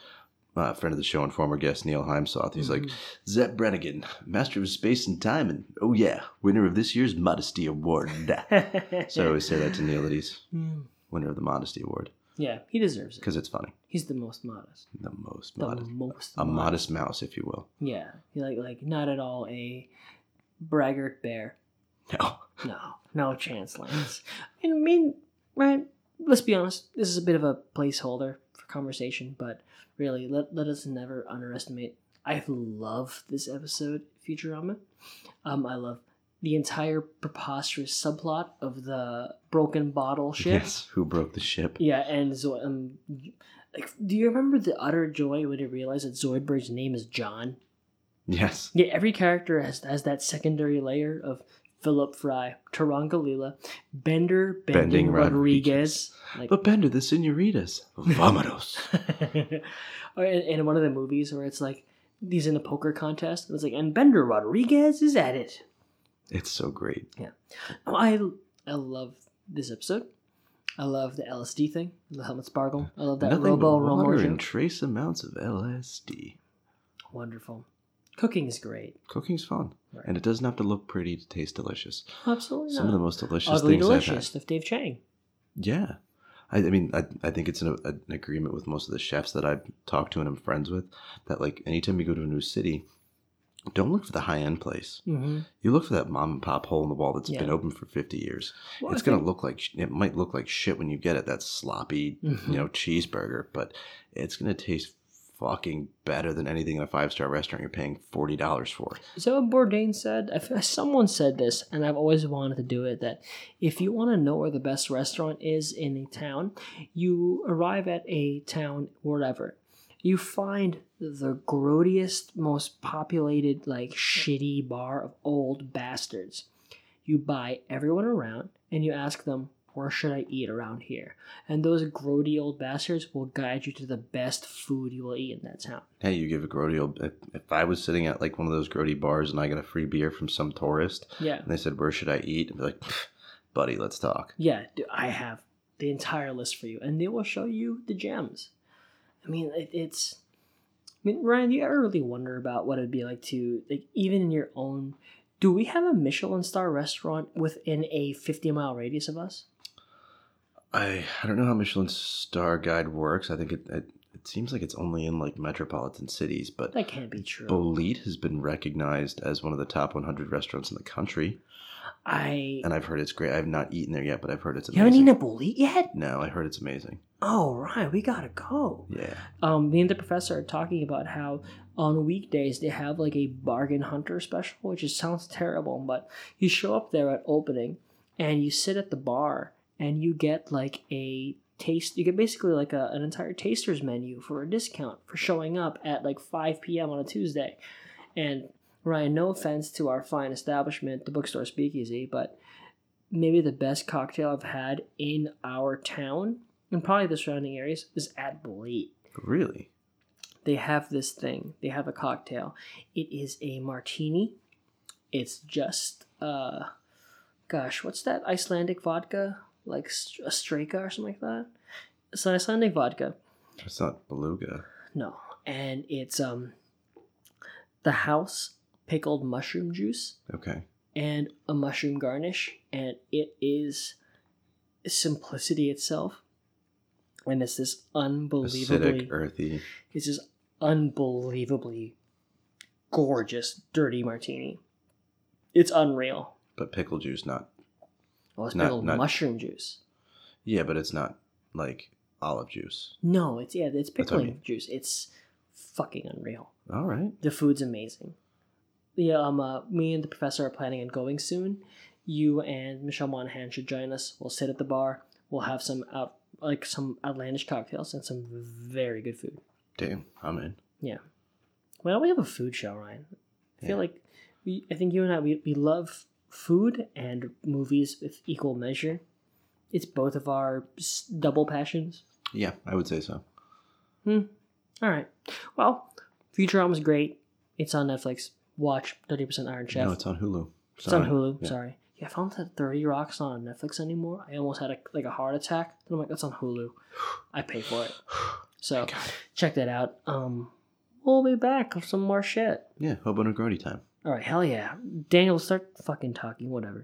uh, a friend of the show and former guest Neil Heimsoth. He's like Zap Brannigan, master of space and time, and oh yeah, winner of this year's Modesty Award. so I always say that to Neil that he's Hmm. winner of the Modesty Award. Yeah, he deserves it. because it's funny. He's the most modest. The most The modest, most a modest mouse, if you will. Yeah, he like like not at all a braggart bear. No, No, no chance, Lance. I mean, right? Let's be honest. This is a bit of a placeholder conversation, but really, let let us never underestimate. I love this episode, Futurama. Um, I love the entire preposterous subplot of the broken bottle ship. yes. Who broke the ship? Yeah, and Zo- um, like, do you remember the utter joy when you realized that Zoidberg's name is John? Yes. Yeah, every character has has that secondary layer of Philip Fry, Turanga Leela, Bender, Bending, Bending Rodriguez. Like, But Bender, the senoritas. Vamados. or in, in one of the movies where it's like he's in a poker contest, and it's like, and Bender Rodriguez is at it. it's so great. Oh, I I love this episode. I love the LSD thing, the Helmut Spargle. I love that Nothing Robo but water and trace amounts of LSD. Wonderful. Cooking is great. Cooking's fun, Right. and it doesn't have to look pretty to taste delicious. Absolutely Some not. of the most delicious Ugly things delicious of Dave Chang. I've had. Yeah, I, I mean, I, I think it's an, an agreement with most of the chefs that I've talked to and I'm friends with that like anytime you go to a new city, don't look for the high end place. Mm-hmm. You look for that mom and pop hole in the wall that's Yeah. been open for 50 years. Well, it's going to look like, it might look like shit when you get it, that sloppy, Mhm. you know, cheeseburger, but it's going to taste fucking better than anything in a five star restaurant you're paying $40 for. Is that what Bourdain said? Someone said this, and I've always wanted to do it. That if you want to know where the best restaurant is in a town, you arrive at a town, wherever. You find the grodiest, most populated, like shitty bar of old bastards. You buy everyone around, and you ask them, "Where should I eat around here?" And those grody old bastards will guide you to the best food you will eat in that town. Hey, you give a grody, if, if I was sitting at like one of those grody bars and I got a free beer from some tourist Yeah. and they said, where should I eat? I'd be like, buddy, let's talk. Yeah, I have the entire list for you, and they will show you the gems. I mean, it, it's. I mean, Ryan, do you ever really wonder about what it'd be like to, like, even in your own. Do we have a Michelin star restaurant within a 50 mile radius of us? I, I don't know how Michelin Star Guide works. I think it, it, it seems like it's only in like metropolitan cities, but That can't be true. Bolete has been recognized as one of the top 100 restaurants in the country, I. and I've heard it's great. I've not eaten there yet, but I've heard it's amazing. You haven't eaten a bolete yet? No, I heard it's amazing. Oh, Ryan, we gotta go. Yeah. um, me and the professor are talking about how on weekdays they have like a bargain hunter special, which is, sounds terrible, but you show up there at opening and you sit at the bar and you get like a taste. You get basically like a, an entire taster's menu for a discount for showing up at like 5 p.m. on a Tuesday. And Ryan, no offense to our fine establishment, the bookstore Speakeasy, but maybe the best cocktail I've had in our town and probably the surrounding areas is at Bolete Really? they have this thing. They have a cocktail. It is a martini. It's just uh gosh, what's that Icelandic vodka? Like a Straka or something like that? It's an Icelandic vodka. It's not beluga. No. And it's um the house pickled mushroom juice Okay. and a mushroom garnish and it is simplicity itself. And it's this unbelievably Acidic, earthy. It's just unbelievably gorgeous, dirty martini. It's unreal. But pickle juice, not. Well, it's Not- not- mushroom juice. Yeah, but it's not like olive juice. No, it's yeah, it's what I pickling mean. juice. It's fucking unreal. All right. The food's amazing. Yeah, um, uh, me and the professor are planning on going soon. You and Michelle Monahan should join us. We'll sit at the bar. We'll have some out like some outlandish cocktails and some very good food. Damn, I'm in. Yeah. Why don't we have a food show, Ryan? I feel Yeah. like we, I think you and I, we, we love food and movies with equal measure. It's both of our double passions. Yeah, I would say so. Hmm. All right. Well, Futurama's great. It's on Netflix. Watch 30% Iron Chef. No, it's on Hulu. It's on Hulu. Yeah. Sorry. Yeah, I found that 30 Rock's not on Netflix anymore. I almost had a, like a heart attack. And I'm like, that's on Hulu. I pay for it. So check that out. Um, we'll be back with some more shit. Yeah, Hobo and Grody time. All right, hell yeah. Daniel, start fucking talking, whatever.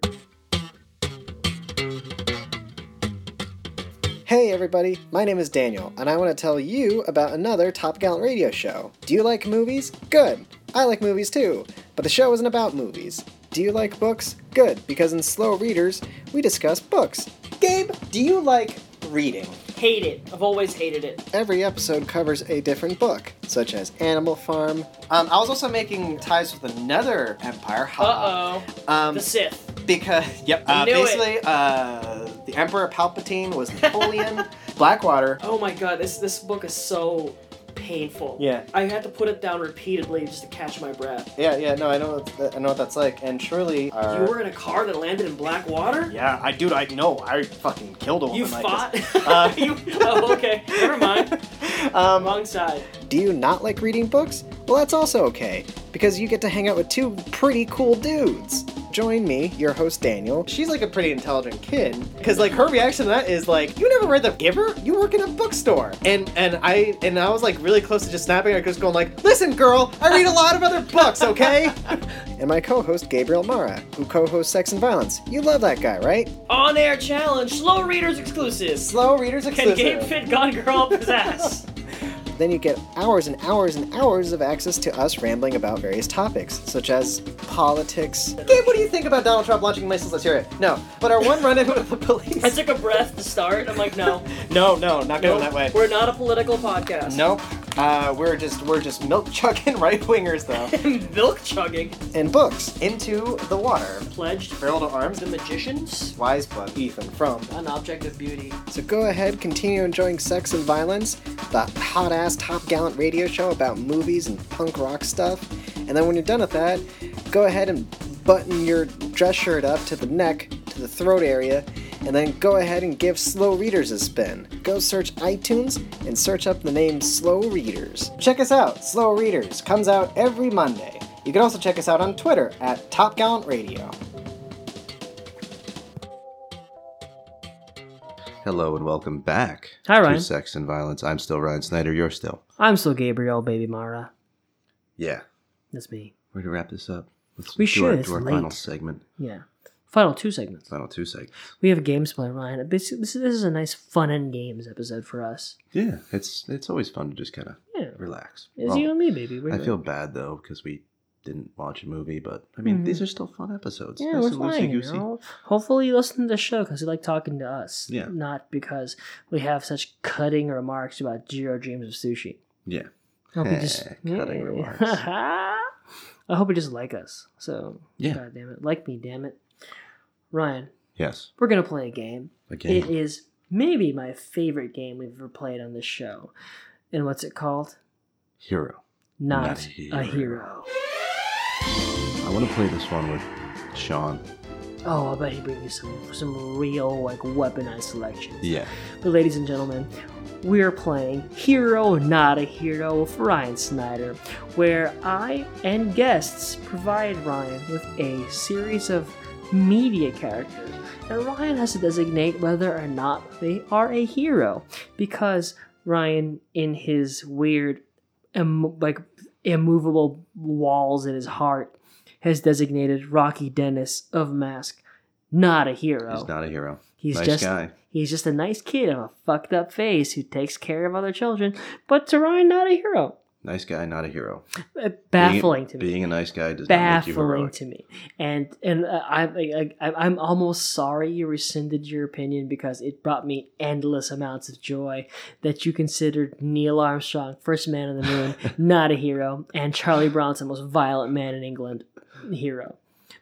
Hey everybody, my name is Daniel, and I want to tell you about another Top Gallant radio show. Do you like movies? Good. I like movies too, but the show isn't about movies. Do you like books? Good, because in Slow Readers, we discuss books. Gabe, do you like reading? Hate it. I've always hated it. Every episode covers a different book, such as Animal Farm. Um, I was also making ties with another empire. Uh oh. Um, The Sith. because yep, uh, Knew it. basically, uh, the Emperor Palpatine was Napoleon. Blackwater. Oh my god, this this book is so painful. Yeah. I had to put it down repeatedly just to catch my breath. Yeah, yeah, no, I know, what, I know what that's like. And surely, our... You were in a car that landed in black water? Yeah, I dude, I know. I fucking killed a woman. You like fought? this. Uh, you, oh, okay. Never mind. um, Wrong side. do you not like reading books? Well, that's also okay because you get to hang out with two pretty cool dudes. Join me, your host Daniel. She's like a pretty intelligent kid because like her reaction to that is like, "You never read The Giver? You work in a bookstore." And and I and I was like really close to just snapping. I just going like, "Listen, girl, I read a lot of other books, okay?" and my co-host Gabriel Mara, who co-hosts Sex and Violence. You love that guy, right? On air challenge, slow readers exclusive. Slow readers Can exclusive. Gabe fit Gone Girl up his ass? Then you get hours and hours and hours of access to us rambling about various topics, such as politics. Gabe, what do you think about Donald Trump launching missiles? Let's hear it. No, but our one run-in with the police. I took a breath to start. I'm like, no. no, no, not going that way. We're not a political podcast. Nope. Uh, we're just we're just milk chugging right wingers though. Milk chugging. and books into the water. Pledged. Barrel to arms. The Magicians. Wise blood. Ethan from. An object of beauty. So go ahead, continue enjoying Sex and Violence, the hot ass Top Gallant radio show about movies and punk rock stuff. And then when you're done with that, go ahead and button your dress shirt up to the neck, to the throat area, and then go ahead and give Slow Readers a spin. Go search iTunes and search up the name Slow Readers. Check us out, Slow Readers comes out every Monday. You can also check us out on Twitter at Top Gallant Radio. Hello and welcome back Hi, Ryan. to Sex and Violence. I'm still Ryan Snyder. You're still. I'm still Gabriel, baby Mara. Yeah. That's me. We're going to wrap this up. Let's We do should, it's do our late. final segment. Yeah. Final two segments. Final two segments. We have games play, Ryan. This, this, this is a nice fun and games episode for us. Yeah, it's it's always fun to just kind of Yeah. relax. It's Well, you and me, baby. We're I good. feel bad though because we didn't watch a movie, but I mean these are still fun episodes. Mm-hmm. Yeah, Nice we're fine. You know? Hopefully, you listen to the show because you like talking to us. Yeah. Not because we have such cutting remarks about Jiro Dreams of Sushi. Yeah. I hope you just Cutting remarks. I hope you just like us. So Yeah. God damn it, like me, damn it, Ryan. Yes. We're gonna play a game. Again. It is maybe my favorite game we've ever played on this show. And what's it called? Hero. Not, Not a a hero. I want to play this one with Sean. Oh, I bet he brings you some some real like weaponized selections. Yeah. But ladies and gentlemen, we're playing Hero Not a Hero with Ryan Snyder, where I and guests provide Ryan with a series of media characters. And Ryan has to designate whether or not they are a hero. Because Ryan, in his weird, Im- like, immovable walls in his heart, has designated Rocky Dennis of Mask not a hero. He's not a hero. He's nice just guy. he's just a nice kid of a fucked up face who takes care of other children, but to Ryan, not a hero. Nice guy, not a hero. Uh, Baffling being, to me. Being a nice guy does not Baffling to me, and and uh, I, I, I I'm almost sorry you rescinded your opinion because it brought me endless amounts of joy that you considered Neil Armstrong, first man on the moon, not a hero, and Charlie Bronson, most violent man in England, hero.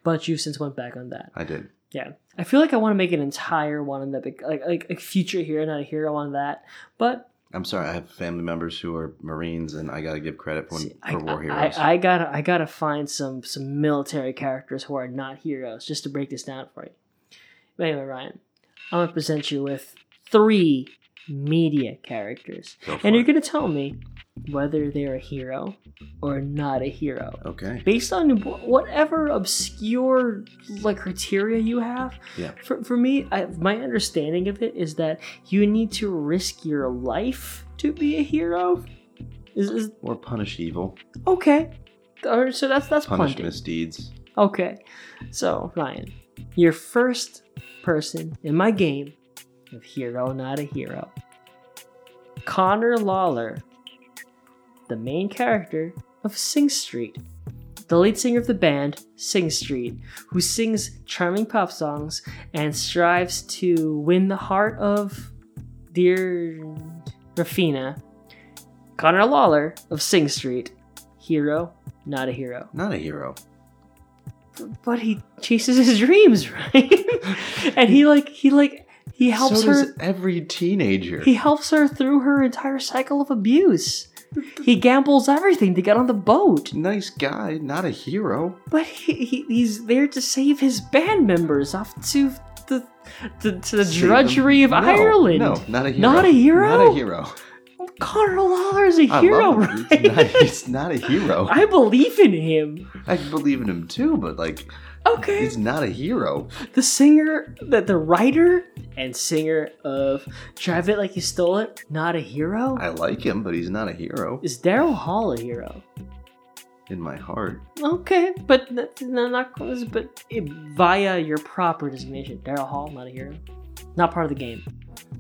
But you since went back on that. I did. Yeah, I feel like I want to make an entire one on that, like like a future hero, not a hero on that. But I'm sorry. I have family members who are Marines, and I got to give credit for, see, for I, war heroes. I, I gotta I gotta find some some military characters who are not heroes just to break this down for you. But anyway, Ryan, I'm gonna present you with three media characters, Go and you're it. gonna tell me whether they're a hero or not a hero. okay. based on whatever obscure like criteria you have Yeah. for, for me I, my understanding of it is that you need to risk your life to be a hero is, is Or punish evil. okay Or- so that's that's Punish plenty misdeeds. okay so ryan your first person in my game of hero, not a hero. Conor Lalor, the main character of Sing Street, the lead singer of the band Sing Street, who sings charming pop songs and strives to win the heart of dear Raphina. Conor Lalor of Sing Street, hero, not a hero. Not a hero. But he chases his dreams, right? and he like he like he helps so her every teenager. he helps her through her entire cycle of abuse. He gambles everything to get on the boat. nice guy, not a hero. But he, he, he's there to save his band members off to the, the to the Save them. drudgery of No, Ireland. No, not a hero. Not a hero? Not a hero. Conor Lalor is a I hero, right? He's not, he's not a hero. I believe in him. I believe in him too, but like, Okay. he's not a hero. the singer, the, the writer and singer of Drive It Like You Stole It, not a hero? I like him, but he's not a hero Is Daryl Hall a hero? in my heart. Okay, but that's no, not close. But it, via your proper designation, Daryl Hall, not a hero, not part of the game.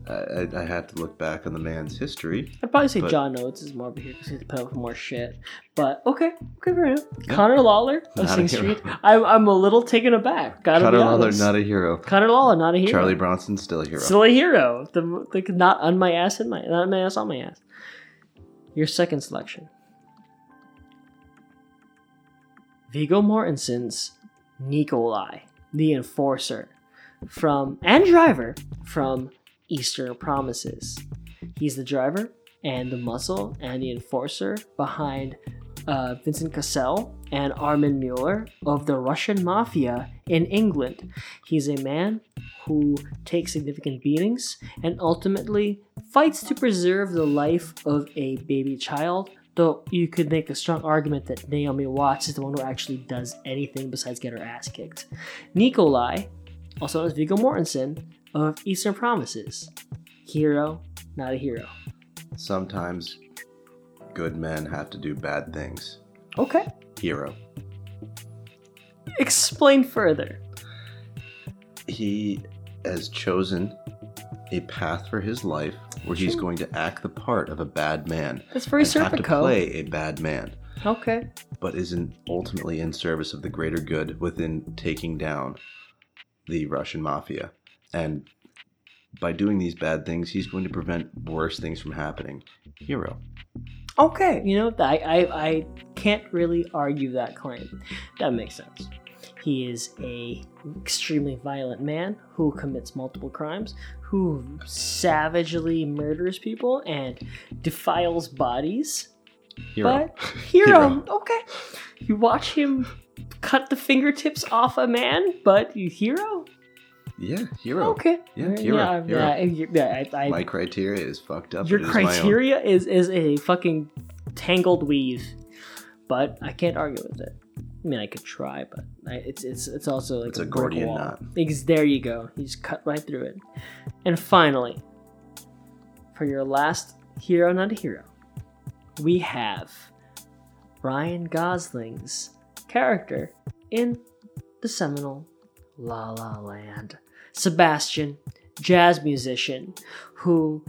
I, I, have to look back on the man's history. I'd probably say But- John Oates is more of a hero because he's put up with more shit. But okay, okay, fair enough. Conor Lalor of Sing. Street. I'm, I'm a little taken aback. Gotta Conor Lalor, not a hero. Conor Lalor, not a hero. Charlie Bronson, still a hero. Still a hero. The, the not on my ass in my not on my ass on my ass. Your second selection. Viggo Mortensen's Nikolai, the Enforcer, from and driver from Eastern Promises. He's the driver and the muscle and the enforcer behind uh, Vincent Cassel and Armin Mueller of the Russian Mafia in England. He's a man who takes significant beatings and ultimately fights to preserve the life of a baby child. Though you could make a strong argument that Naomi Watts is the one who actually does anything besides get her ass kicked. Nikolai, also known as Viggo Mortensen, of Eastern Promises. Hero, not a hero. Sometimes good men have to do bad things. Okay. Hero. Explain further. He has chosen a path for his life where he's going to act the part of a bad man. That's very and have to play a bad man, Okay. but isn't ultimately in service of the greater good within taking down the Russian mafia. And by doing these bad things, he's going to prevent worse things from happening. Hero. Okay. You know, I, I, I can't really argue that claim. That makes sense. He is a extremely violent man who commits multiple crimes, who savagely murders people and defiles bodies. Hero. But hero, Hero. okay. You watch him cut the fingertips off a man, but you hero? Yeah, hero. Okay. Yeah, hero, Yeah, hero. yeah, yeah, yeah, I, I, My criteria is fucked up. your is criteria is is a fucking tangled weave, but I can't argue with it. I mean, I could try, but I, it's it's it's also like It's a brick Gordian wall. knot. Ex- there you go. He's cut right through it. And finally, for your last hero, not a hero, we have Ryan Gosling's character in the seminal La La Land. Sebastian, jazz musician, who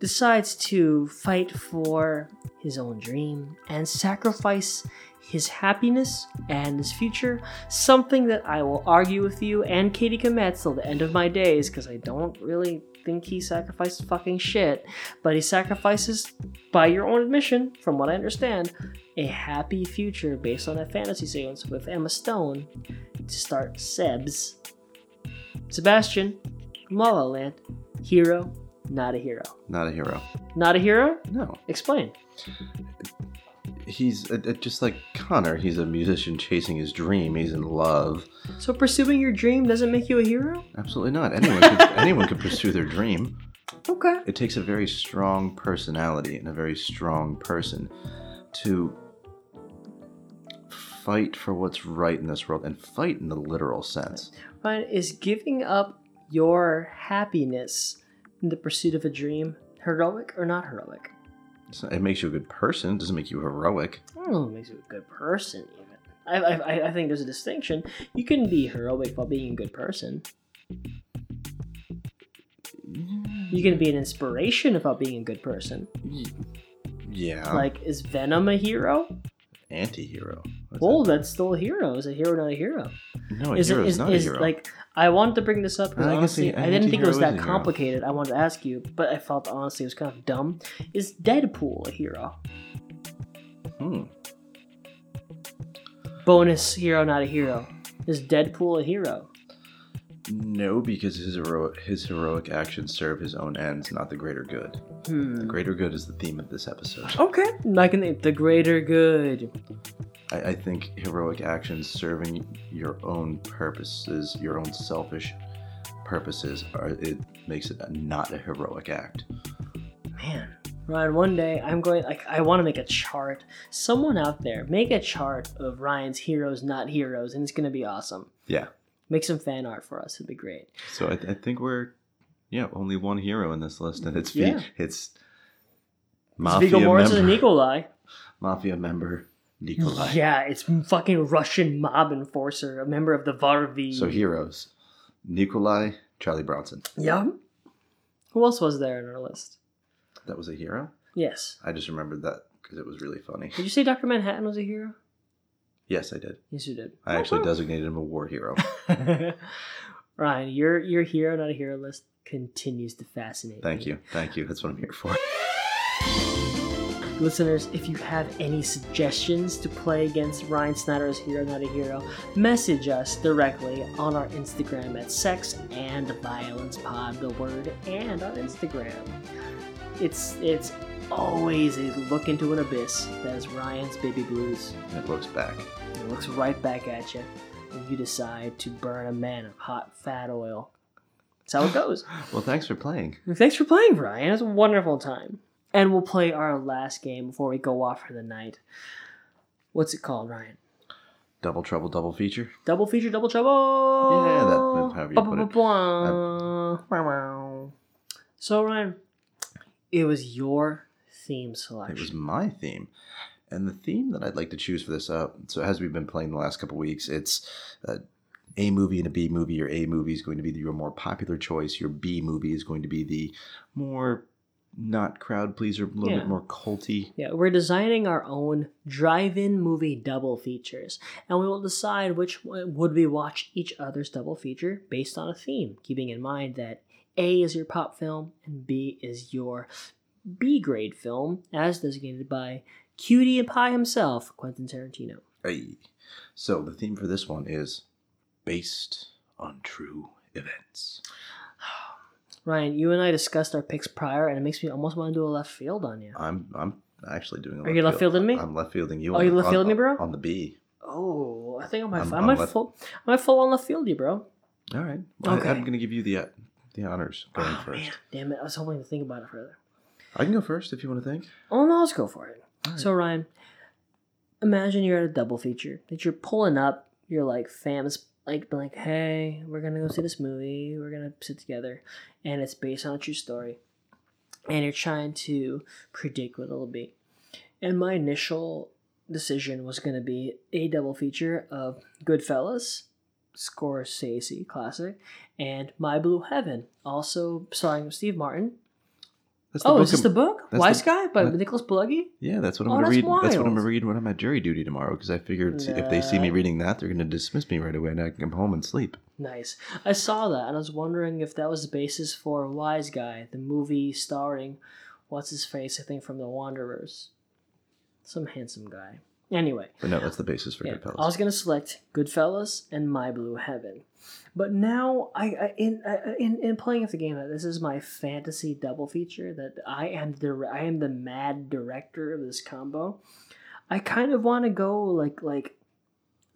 decides to fight for his own dream and sacrifice his happiness and his future. Something that I will argue with you and Katie Kometz till the end of my days because I don't really think he sacrificed fucking shit. But he sacrifices, by your own admission, from what I understand, a happy future based on a fantasy sequence with Emma Stone to start Sebs. Sebastian, La La Land, hero, not a hero. Not a hero. Not a hero? No. Explain. He's uh, uh, just like Conor. He's a musician chasing his dream. He's in love. So pursuing your dream doesn't make you a hero? Absolutely not. Anyone could, anyone could pursue their dream. Okay. It takes a very strong personality and a very strong person to fight for what's right in this world and fight in the literal sense. But is giving up your happiness in the pursuit of a dream heroic or not heroic? Not- it makes you a good person. It doesn't make you heroic. I don't know if it makes you a good person, even. I, I, I- think there's a distinction. You can be heroic while being a good person. You can be an inspiration about being a good person. Yeah. Like, is Venom a hero? anti-hero. What's Well, that's still a hero. Is a hero not a hero? No, a Is hero is is, not is a hero. like I wanted to bring this up because I honestly the I didn't think it was that is a hero. complicated. I wanted to ask you, but I felt honestly it was kind of dumb. Is Deadpool a hero? Hmm. Bonus hero, not a hero. Is Deadpool a hero? No, because his heroic his heroic actions serve his own ends, not the greater good. Hmm. The greater good is the theme of this episode. Okay, I can the greater good. I, I think heroic actions serving your own purposes, your own selfish purposes, are it makes it a, not a heroic act. Man, Ryan, one day I'm going like I want to make a chart. Someone out there make a chart of Ryan's heroes, not heroes, and it's gonna be awesome. Yeah. Make some fan art for us. It'd be great. So I, I think we're yeah only one hero in this list, and it's Yeah. it's It's mafia Viggo Mortensen and Nikolai. mafia member Nikolai. Yeah, it's fucking Russian mob enforcer, a member of the Varvi. So heroes, Nikolai, Charlie Bronson. Yeah. Who else was there in our list? That was a hero. Yes. I just remembered that because it was really funny. Did you say Dr. Manhattan was a hero? Yes, I did. Yes, you did. I actually designated him a war hero. Ryan, your your hero, not a hero list continues to fascinate Thank me. you, thank you. That's what I'm here for. Listeners, if you have any suggestions to play against Ryan Snyder's Hero Not a Hero, message us directly on our Instagram at Sex and Violence Pod, the word, and on Instagram. It's it's always a look into an abyss that is Ryan's baby blues. It looks back. It looks right back at you, and you decide to burn a man of hot fat oil. That's how it goes. Well, thanks for playing. Thanks for playing, Ryan. It was a wonderful time. And we'll play our last game before we go off for the night. What's it called, Ryan? Double trouble, double feature. Double feature, double trouble. Yeah, that- that's however you put it. Ba-ba-ba-ba. So, Ryan, it was your theme selection. It was my theme. And the theme that I'd like to choose for this, uh, so as we've been playing the last couple weeks, it's uh, a movie and a B movie. Your A movie is going to be your more popular choice. Your B movie is going to be the more not crowd pleaser, a little Yeah. bit more culty. Yeah, we're designing our own drive-in movie double features, and we will decide which one would we watch each other's double feature based on a theme, keeping in mind that A is your pop film and B is your B grade film, as designated by Cutie and Pie himself, Quentin Tarantino. Hey. So the theme for this one is based on true events. Ryan, you and I discussed our picks prior, and it makes me almost want to do a left field on you. I'm I'm actually doing. A Are you left fielding me? I'm left fielding you. Oh, on you left fielding me, bro? On the B. Oh, I think I might, I'm- I might left- full, I might full on left field you, bro. All right. Well, Okay. I, am going to give you the uh, the honors going Oh, first. man, damn it! I was hoping to think about it further. I can go first if you want to think. Oh no, let's go for it. So Ryan, imagine you're at a double feature that you're pulling up. You're like fams like been like, hey, we're gonna go see this movie. We're gonna sit together, and it's based on a true story. And you're trying to predict what it'll be. And my initial decision was gonna be a double feature of Goodfellas, Scorsese classic, and My Blue Heaven, also starring Steve Martin. That's the Oh, book is this of- the book? Wise the- Guy by that- Nicholas Pileggi? Yeah, that's what I'm Oh, going to that's read. That's what I'm wild. going to read when I'm at jury duty tomorrow because I figured if they see me reading that, they're going to dismiss me right away and I can come home and sleep. Nice. I saw that and I was wondering if that was the basis for Wise Guy, the movie starring what's his face, I think from The Wanderers. Some handsome guy. Anyway, But no, that's the basis for yeah, Goodfellas. I was gonna select Goodfellas and My Blue Heaven, but now I, I in, I, in in playing with the game, this is my fantasy double feature that I am the I am the mad director of this combo. I kind of want to go like like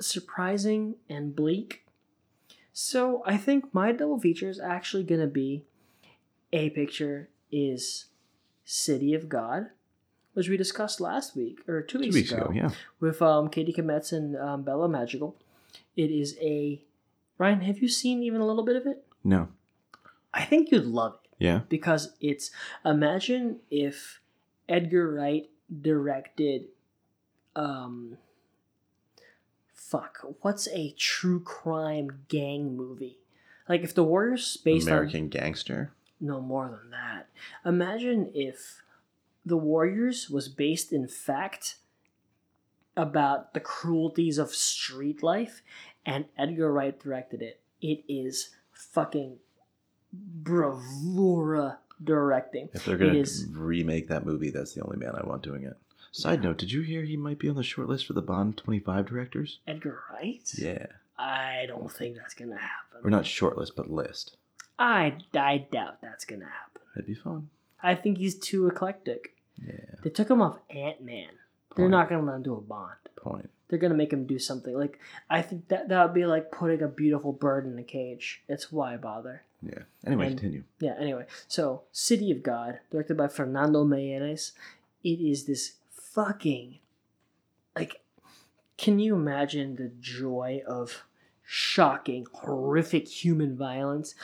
surprising and bleak. So I think my double feature is actually gonna be a picture is City of God, which we discussed last week or two Two weeks, weeks ago, yeah. with um, Katie Kometz and um, Bella Magical. It is a Ryan. Have you seen even a little bit of it? No. I think you'd love it Yeah. because it's imagine if Edgar Wright directed um fuck what's a true crime gang movie like if the warriors based American Gangster. no more than that. Imagine if The Warriors was based in fact about the cruelties of street life and Edgar Wright directed it. It is fucking bravura directing. If they're gonna is- remake that movie, that's the only man I want doing it. Side note: Did you hear he might be on the short list for the Bond twenty five directors? Edgar Wright? Yeah, I don't think that's gonna happen. or not shortlist, but list. I, I doubt that's gonna happen. That'd be fun. I think he's too eclectic. Yeah. They took him off Ant Man. They're not gonna let him do a Bond. Point. They're gonna make him do something. Like I think that that would be like putting a beautiful bird in a cage. It's why bother. Yeah. Anyway, And- continue. Yeah. Anyway, so City of God, directed by Fernando Meirelles, it is this fucking like. Can you imagine the joy of shocking, horrific human violence,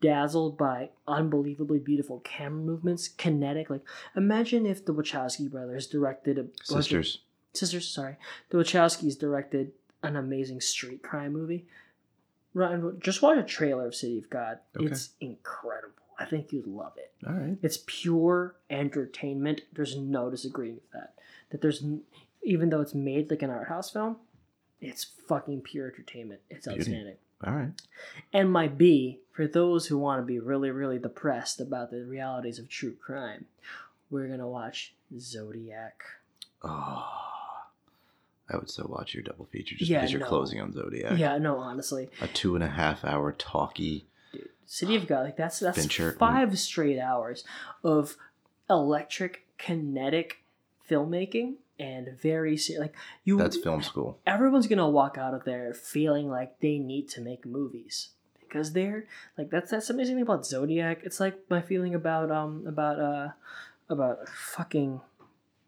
dazzled by unbelievably beautiful camera movements, kinetic? Like, imagine if the Wachowski brothers directed a bunch of- Sisters. sisters, sorry, the Wachowskis directed an amazing street crime movie. Ryan, just watch a trailer of City of God. Okay. It's incredible. I think you'd love it. All right. It's pure entertainment. There's no disagreeing with that. That there's, even though it's made like an art house film, it's fucking pure entertainment. It's Beauty. outstanding. All right. And my B, for those who want to be really, really depressed about the realities of true crime, we're gonna watch Zodiac. Oh, I would so watch your double feature just Yeah, because you're no. closing on Zodiac. Yeah, no, honestly, A two and a half hour talkie. dude, City of God, like that's that's Fincher. Mm. five straight hours of electric, kinetic filmmaking and very se- like you. That's film school. everyone's gonna walk out of there feeling like they need to make movies because they're like that's that's amazing thing about Zodiac. It's like my feeling about um about uh about fucking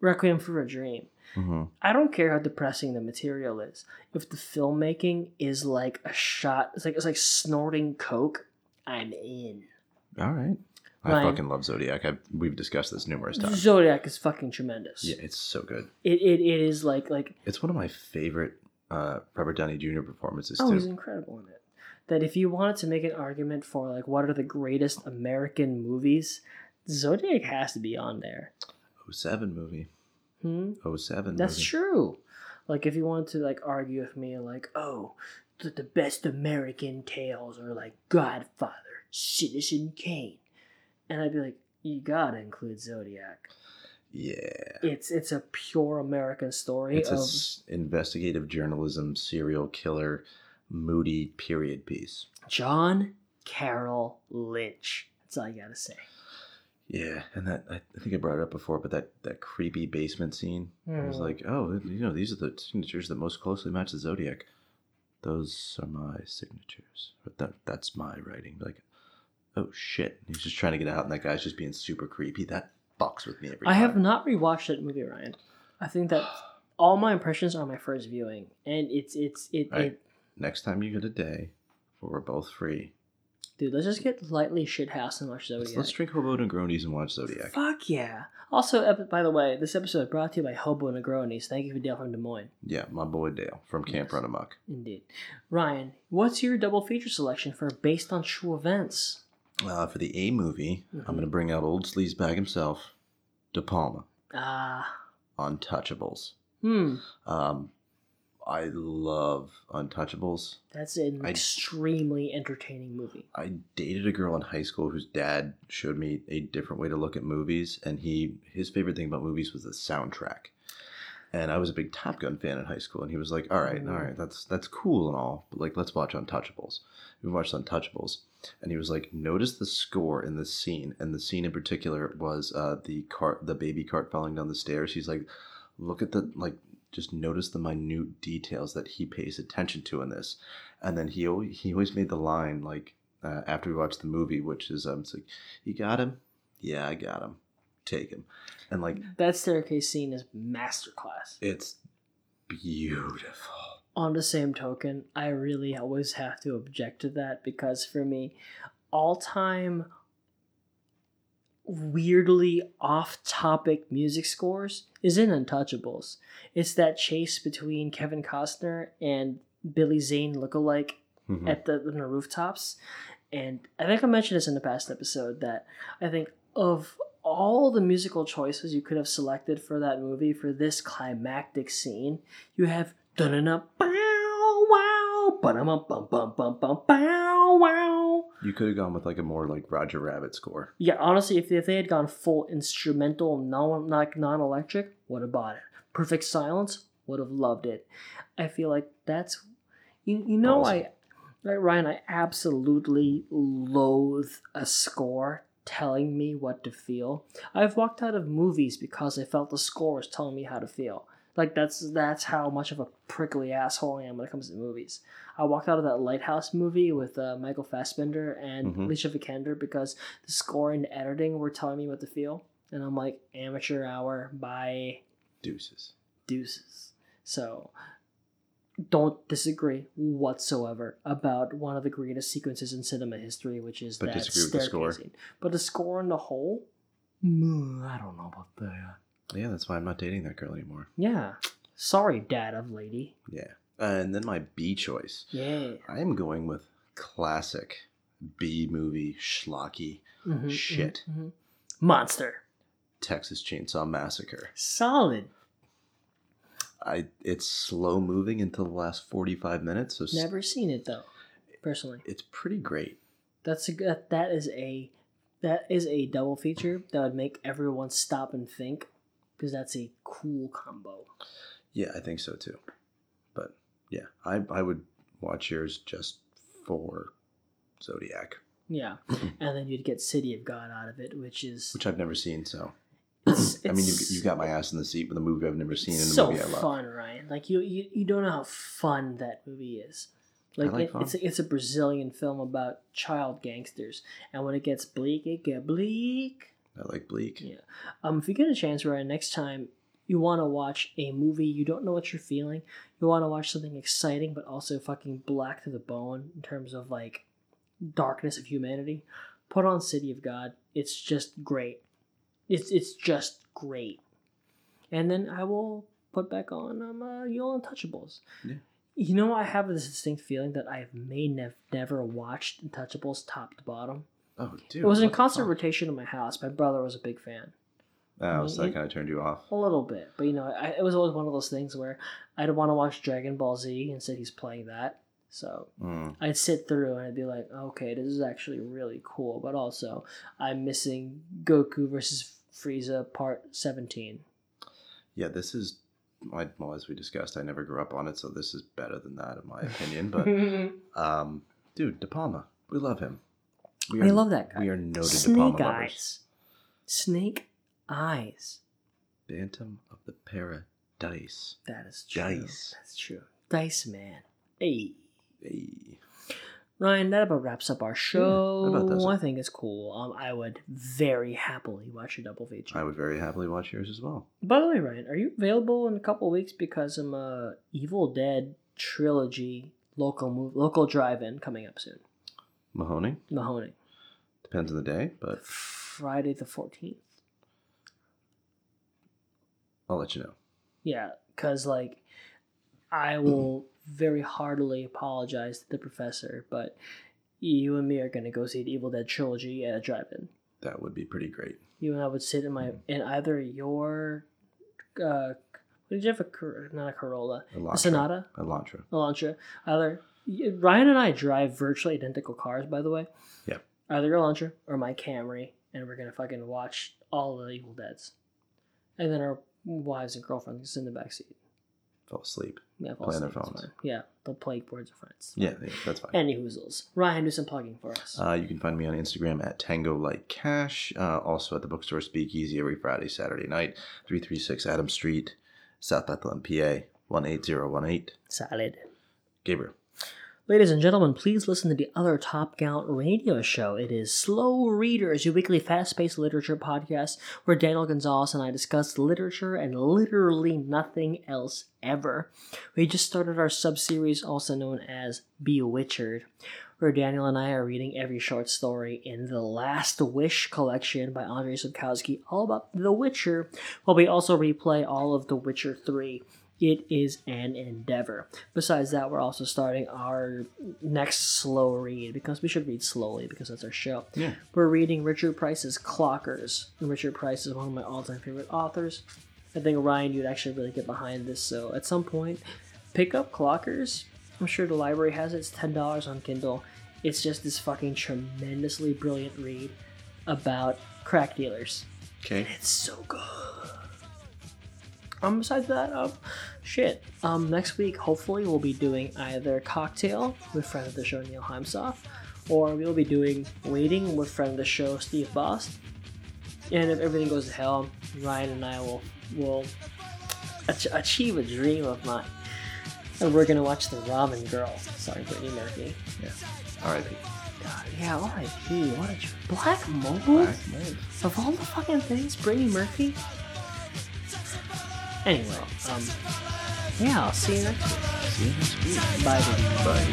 Requiem for a Dream. hmm I don't care how depressing the material is. If the filmmaking is like a shot, it's like it's like snorting coke. I'm in. All right. I Ryan. fucking love Zodiac. I've, we've discussed this numerous times. Zodiac is fucking tremendous. Yeah, it's so good. It, it, it is like like It's one of my favorite uh, Robert Downey Jr. performances oh too. he's incredible in it. That if you wanted to make an argument for like what are the greatest American movies, Zodiac has to be on there. 07 movie. Hmm? 07 That's movie. true. Like if you wanted to like argue with me like, oh, the, the best American tales are like Godfather, Citizen Kane. And I'd be like, you gotta include Zodiac. Yeah. It's it's a pure American story It's a of s- investigative journalism, serial killer, moody period piece. John Carroll Lynch. That's all you gotta say. Yeah, and that I, think I brought it up before, but that that creepy basement scene it was Mm. like, oh, you know, these are the signatures that most closely match the zodiac. Those are my signatures. But that that's my writing. Like, oh shit, he's just trying to get out, and that guy's just being super creepy. That fucks with me every I time. have not rewatched that movie, Ryan. I think that all my impressions are my first viewing, and it's it's it, Right. it Next time you get a day, where we're both free, dude. Let's just get lightly shit house and watch let's, Zodiac. let's drink Hobo Negronis and watch Zodiac. Fuck yeah! Also, by the way, this episode is brought to you by Hobo Negronis. Thank you for Dale from Des Moines. Yeah, my boy Dale from Camp Yes. Run Amok. Indeed, Ryan. What's your double feature selection for based on true events? Uh, for the A movie, Mhm. I'm going to bring out old sleazebag himself, De Palma, Ah, Untouchables. hmm. Um, I love Untouchables. That's an I- extremely entertaining movie. I dated a girl in high school whose dad showed me a different way to look at movies, and he his favorite thing about movies was the soundtrack. And I was a big Top Gun fan in high school, and he was like, "All right, all right, that's that's cool and all, but like, let's watch Untouchables." We watched Untouchables, and he was like, "Notice the score in this scene." And the scene in particular was uh, the cart, the baby cart falling down the stairs. He's like, "Look at the like." Just notice the minute details that he pays attention to in this, and then he always, he always made the line like uh, after we watched the movie, which is um, it's like, "You got him? Yeah, I got him. Take him." And like, That staircase scene is masterclass. it's beautiful. on the same token, I really always have to object to that because for me, all time weirdly off topic music scores is in Untouchables. It's that chase between Kevin Costner and Billy Zane lookalike Mhm. at the, the rooftops. And I think I mentioned this in the past episode that I think of all the musical choices you could have selected for that movie for this climactic scene, you have da-na-na, bow wow, ba-da-bum bum bum bum bum bow wow. You could have gone with like a more like Roger Rabbit score. Yeah, honestly, if, if they had gone full instrumental, non like non-electric, would have bought it. Perfect silence, would have loved it. I feel like that's you, you know Awesome. I right Ryan I absolutely loathe a score telling me what to feel. I've walked out of movies because I felt the score was telling me how to feel. Like that's that's how much of a prickly asshole I am when it comes to movies. I walked out of that Lighthouse movie with uh, Michael Fassbender and Mhm. Alicia Vikander because the score and editing were telling me what to feel, and I'm like amateur hour by Deuces. deuces. So don't disagree whatsoever about one of the greatest sequences in cinema history, which is But that disagree with the score. staircasing. But the score in the whole, mm, I don't know about that. Yeah, that's why I'm not dating that girl anymore. Yeah, sorry, dad of lady. Yeah. and then my B choice. Yeah. I am going with classic B movie schlocky Mhm, Shit. mhm, mhm. Monster. Texas Chainsaw Massacre. Solid. I it's slow moving until the last 45 minutes, so Never seen it though, personally. it's pretty great. That's a that, that is a that is a double feature that would make everyone stop and think because that's a cool combo. Yeah, I think so too. But yeah, I I would watch yours just for Zodiac, Yeah, and then you'd get City of God out of it, which is which I've never seen. So it's, I mean, you it's- you got my ass in the seat with a movie I've never seen and a so movie I love. fun, Ryan. Like you, you, you don't know how fun that movie is. Like, like it, fun. it's a, it's a Brazilian film about child gangsters, and when it gets bleak, it get bleak. I like Bleak. Yeah. Um, if you get a chance, Ryan, next time you want to watch a movie, you don't know what you're feeling. You want to watch something exciting, but also fucking black to the bone in terms of like darkness of humanity. Put on City of God. It's just great. It's it's just great. And then I will put back on um uh, Yo Untouchables. Yeah. You know, I have this distinct feeling that I may nev- never watched Untouchables top to bottom. Oh, dude, it was in constant rotation in my house. My brother was a big fan. Oh, so that kind of turned you off. A little bit, but you know, I, it was always one of those things where I'd want to watch Dragon Ball Z, instead he's playing that. So Mm. I'd sit through and I'd be like, okay, this is actually really cool, but also I'm missing Goku versus Frieza part 17. Yeah, this is. I, well, as we discussed, I never grew up on it, so this is better than that, in my opinion. But um, dude, De Palma, we love him. We I love that guy. We are noted De Snake Palma lovers. Snake Eyes. Phantom of the Paradise. That is true. Dice. That's true. Dice Man. Hey. Hey. Ryan, that about wraps up our show. about. I think it's cool. Um, I would very happily watch a double feature. I would very happily watch yours as well. By the way, Ryan, are you available in a couple of weeks because I'm a Evil Dead trilogy local move, local drive-in coming up soon. Mahoney Mahoney, depends on the day, but Friday the fourteenth. I'll let you know. Yeah, because like I will very heartily apologize to the professor, but you and me are gonna go see the Evil Dead trilogy at a drive-in. That would be pretty great. You and I would sit in my in either your uh, did you have a not a Corolla, a Elantra. Sonata, Elantra. Elantra. Either Ryan and I drive virtually identical cars, by the way. Yeah. Either your Elantra or my Camry, and we're gonna fucking watch all the Evil Deads, and then our wives and girlfriends can sit in the back seat. Fell asleep. Yeah, fall Play on their asleep, it's phones. Yeah, they'll play Words of Friends. Yeah, yeah, that's fine. Any hoozles. Ryan, do some plugging for us. Uh, you can find me on Instagram at Tango Like Cash. Uh, also at the bookstore Speakeasy every Friday, Saturday night, 336 Adam Street, South Bethlehem, PA, 18018. Salad. Gabriel. Ladies and gentlemen, please listen to the other Top Gallant radio show. It is Slow Readers, your weekly fast paced literature podcast where Daniel Gonzalez and I discuss literature and literally nothing else ever. We just started our sub series, also known as Bewitchered, where Daniel and I are reading every short story in the Last Wish collection by Andrei Sapkowski, all about The Witcher, while we also replay all of The Witcher 3 it is an endeavor. Besides that, we're also starting our next slow read because we should read slowly because that's our show. Yeah. We're reading Richard Price's Clockers. And Richard Price is one of my all time favorite authors. I think Ryan, you'd actually really get behind this. So at some point, pick up Clockers. I'm sure the library has it. It's ten dollars on Kindle. It's just this fucking tremendously brilliant read about crack dealers. Okay. It's so good. Um, besides that, um, shit. Um, next week, hopefully, we'll be doing either Cocktail with friend of the show Neil Heimsoff, or we'll be doing Waiting with friend of the show Steve Bost. And if everything goes to hell, Ryan and I will will ach- achieve a dream of mine. And we're gonna watch the Ramen Girl, Sorry, Brittany Murphy. Yeah. R.I.P. God, yeah, R.I.P. What a tr- Black Mold. Of all the fucking things, Brittany Murphy. Anyway, um, yeah, I'll see you next week. See you next week. Bye, baby. Bye.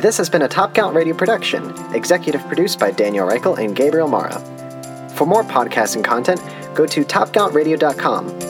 This has been a Top Count Radio production, executive produced by Daniel Reichel and Gabriel Mara. For more podcasting content, go to topcountradio.com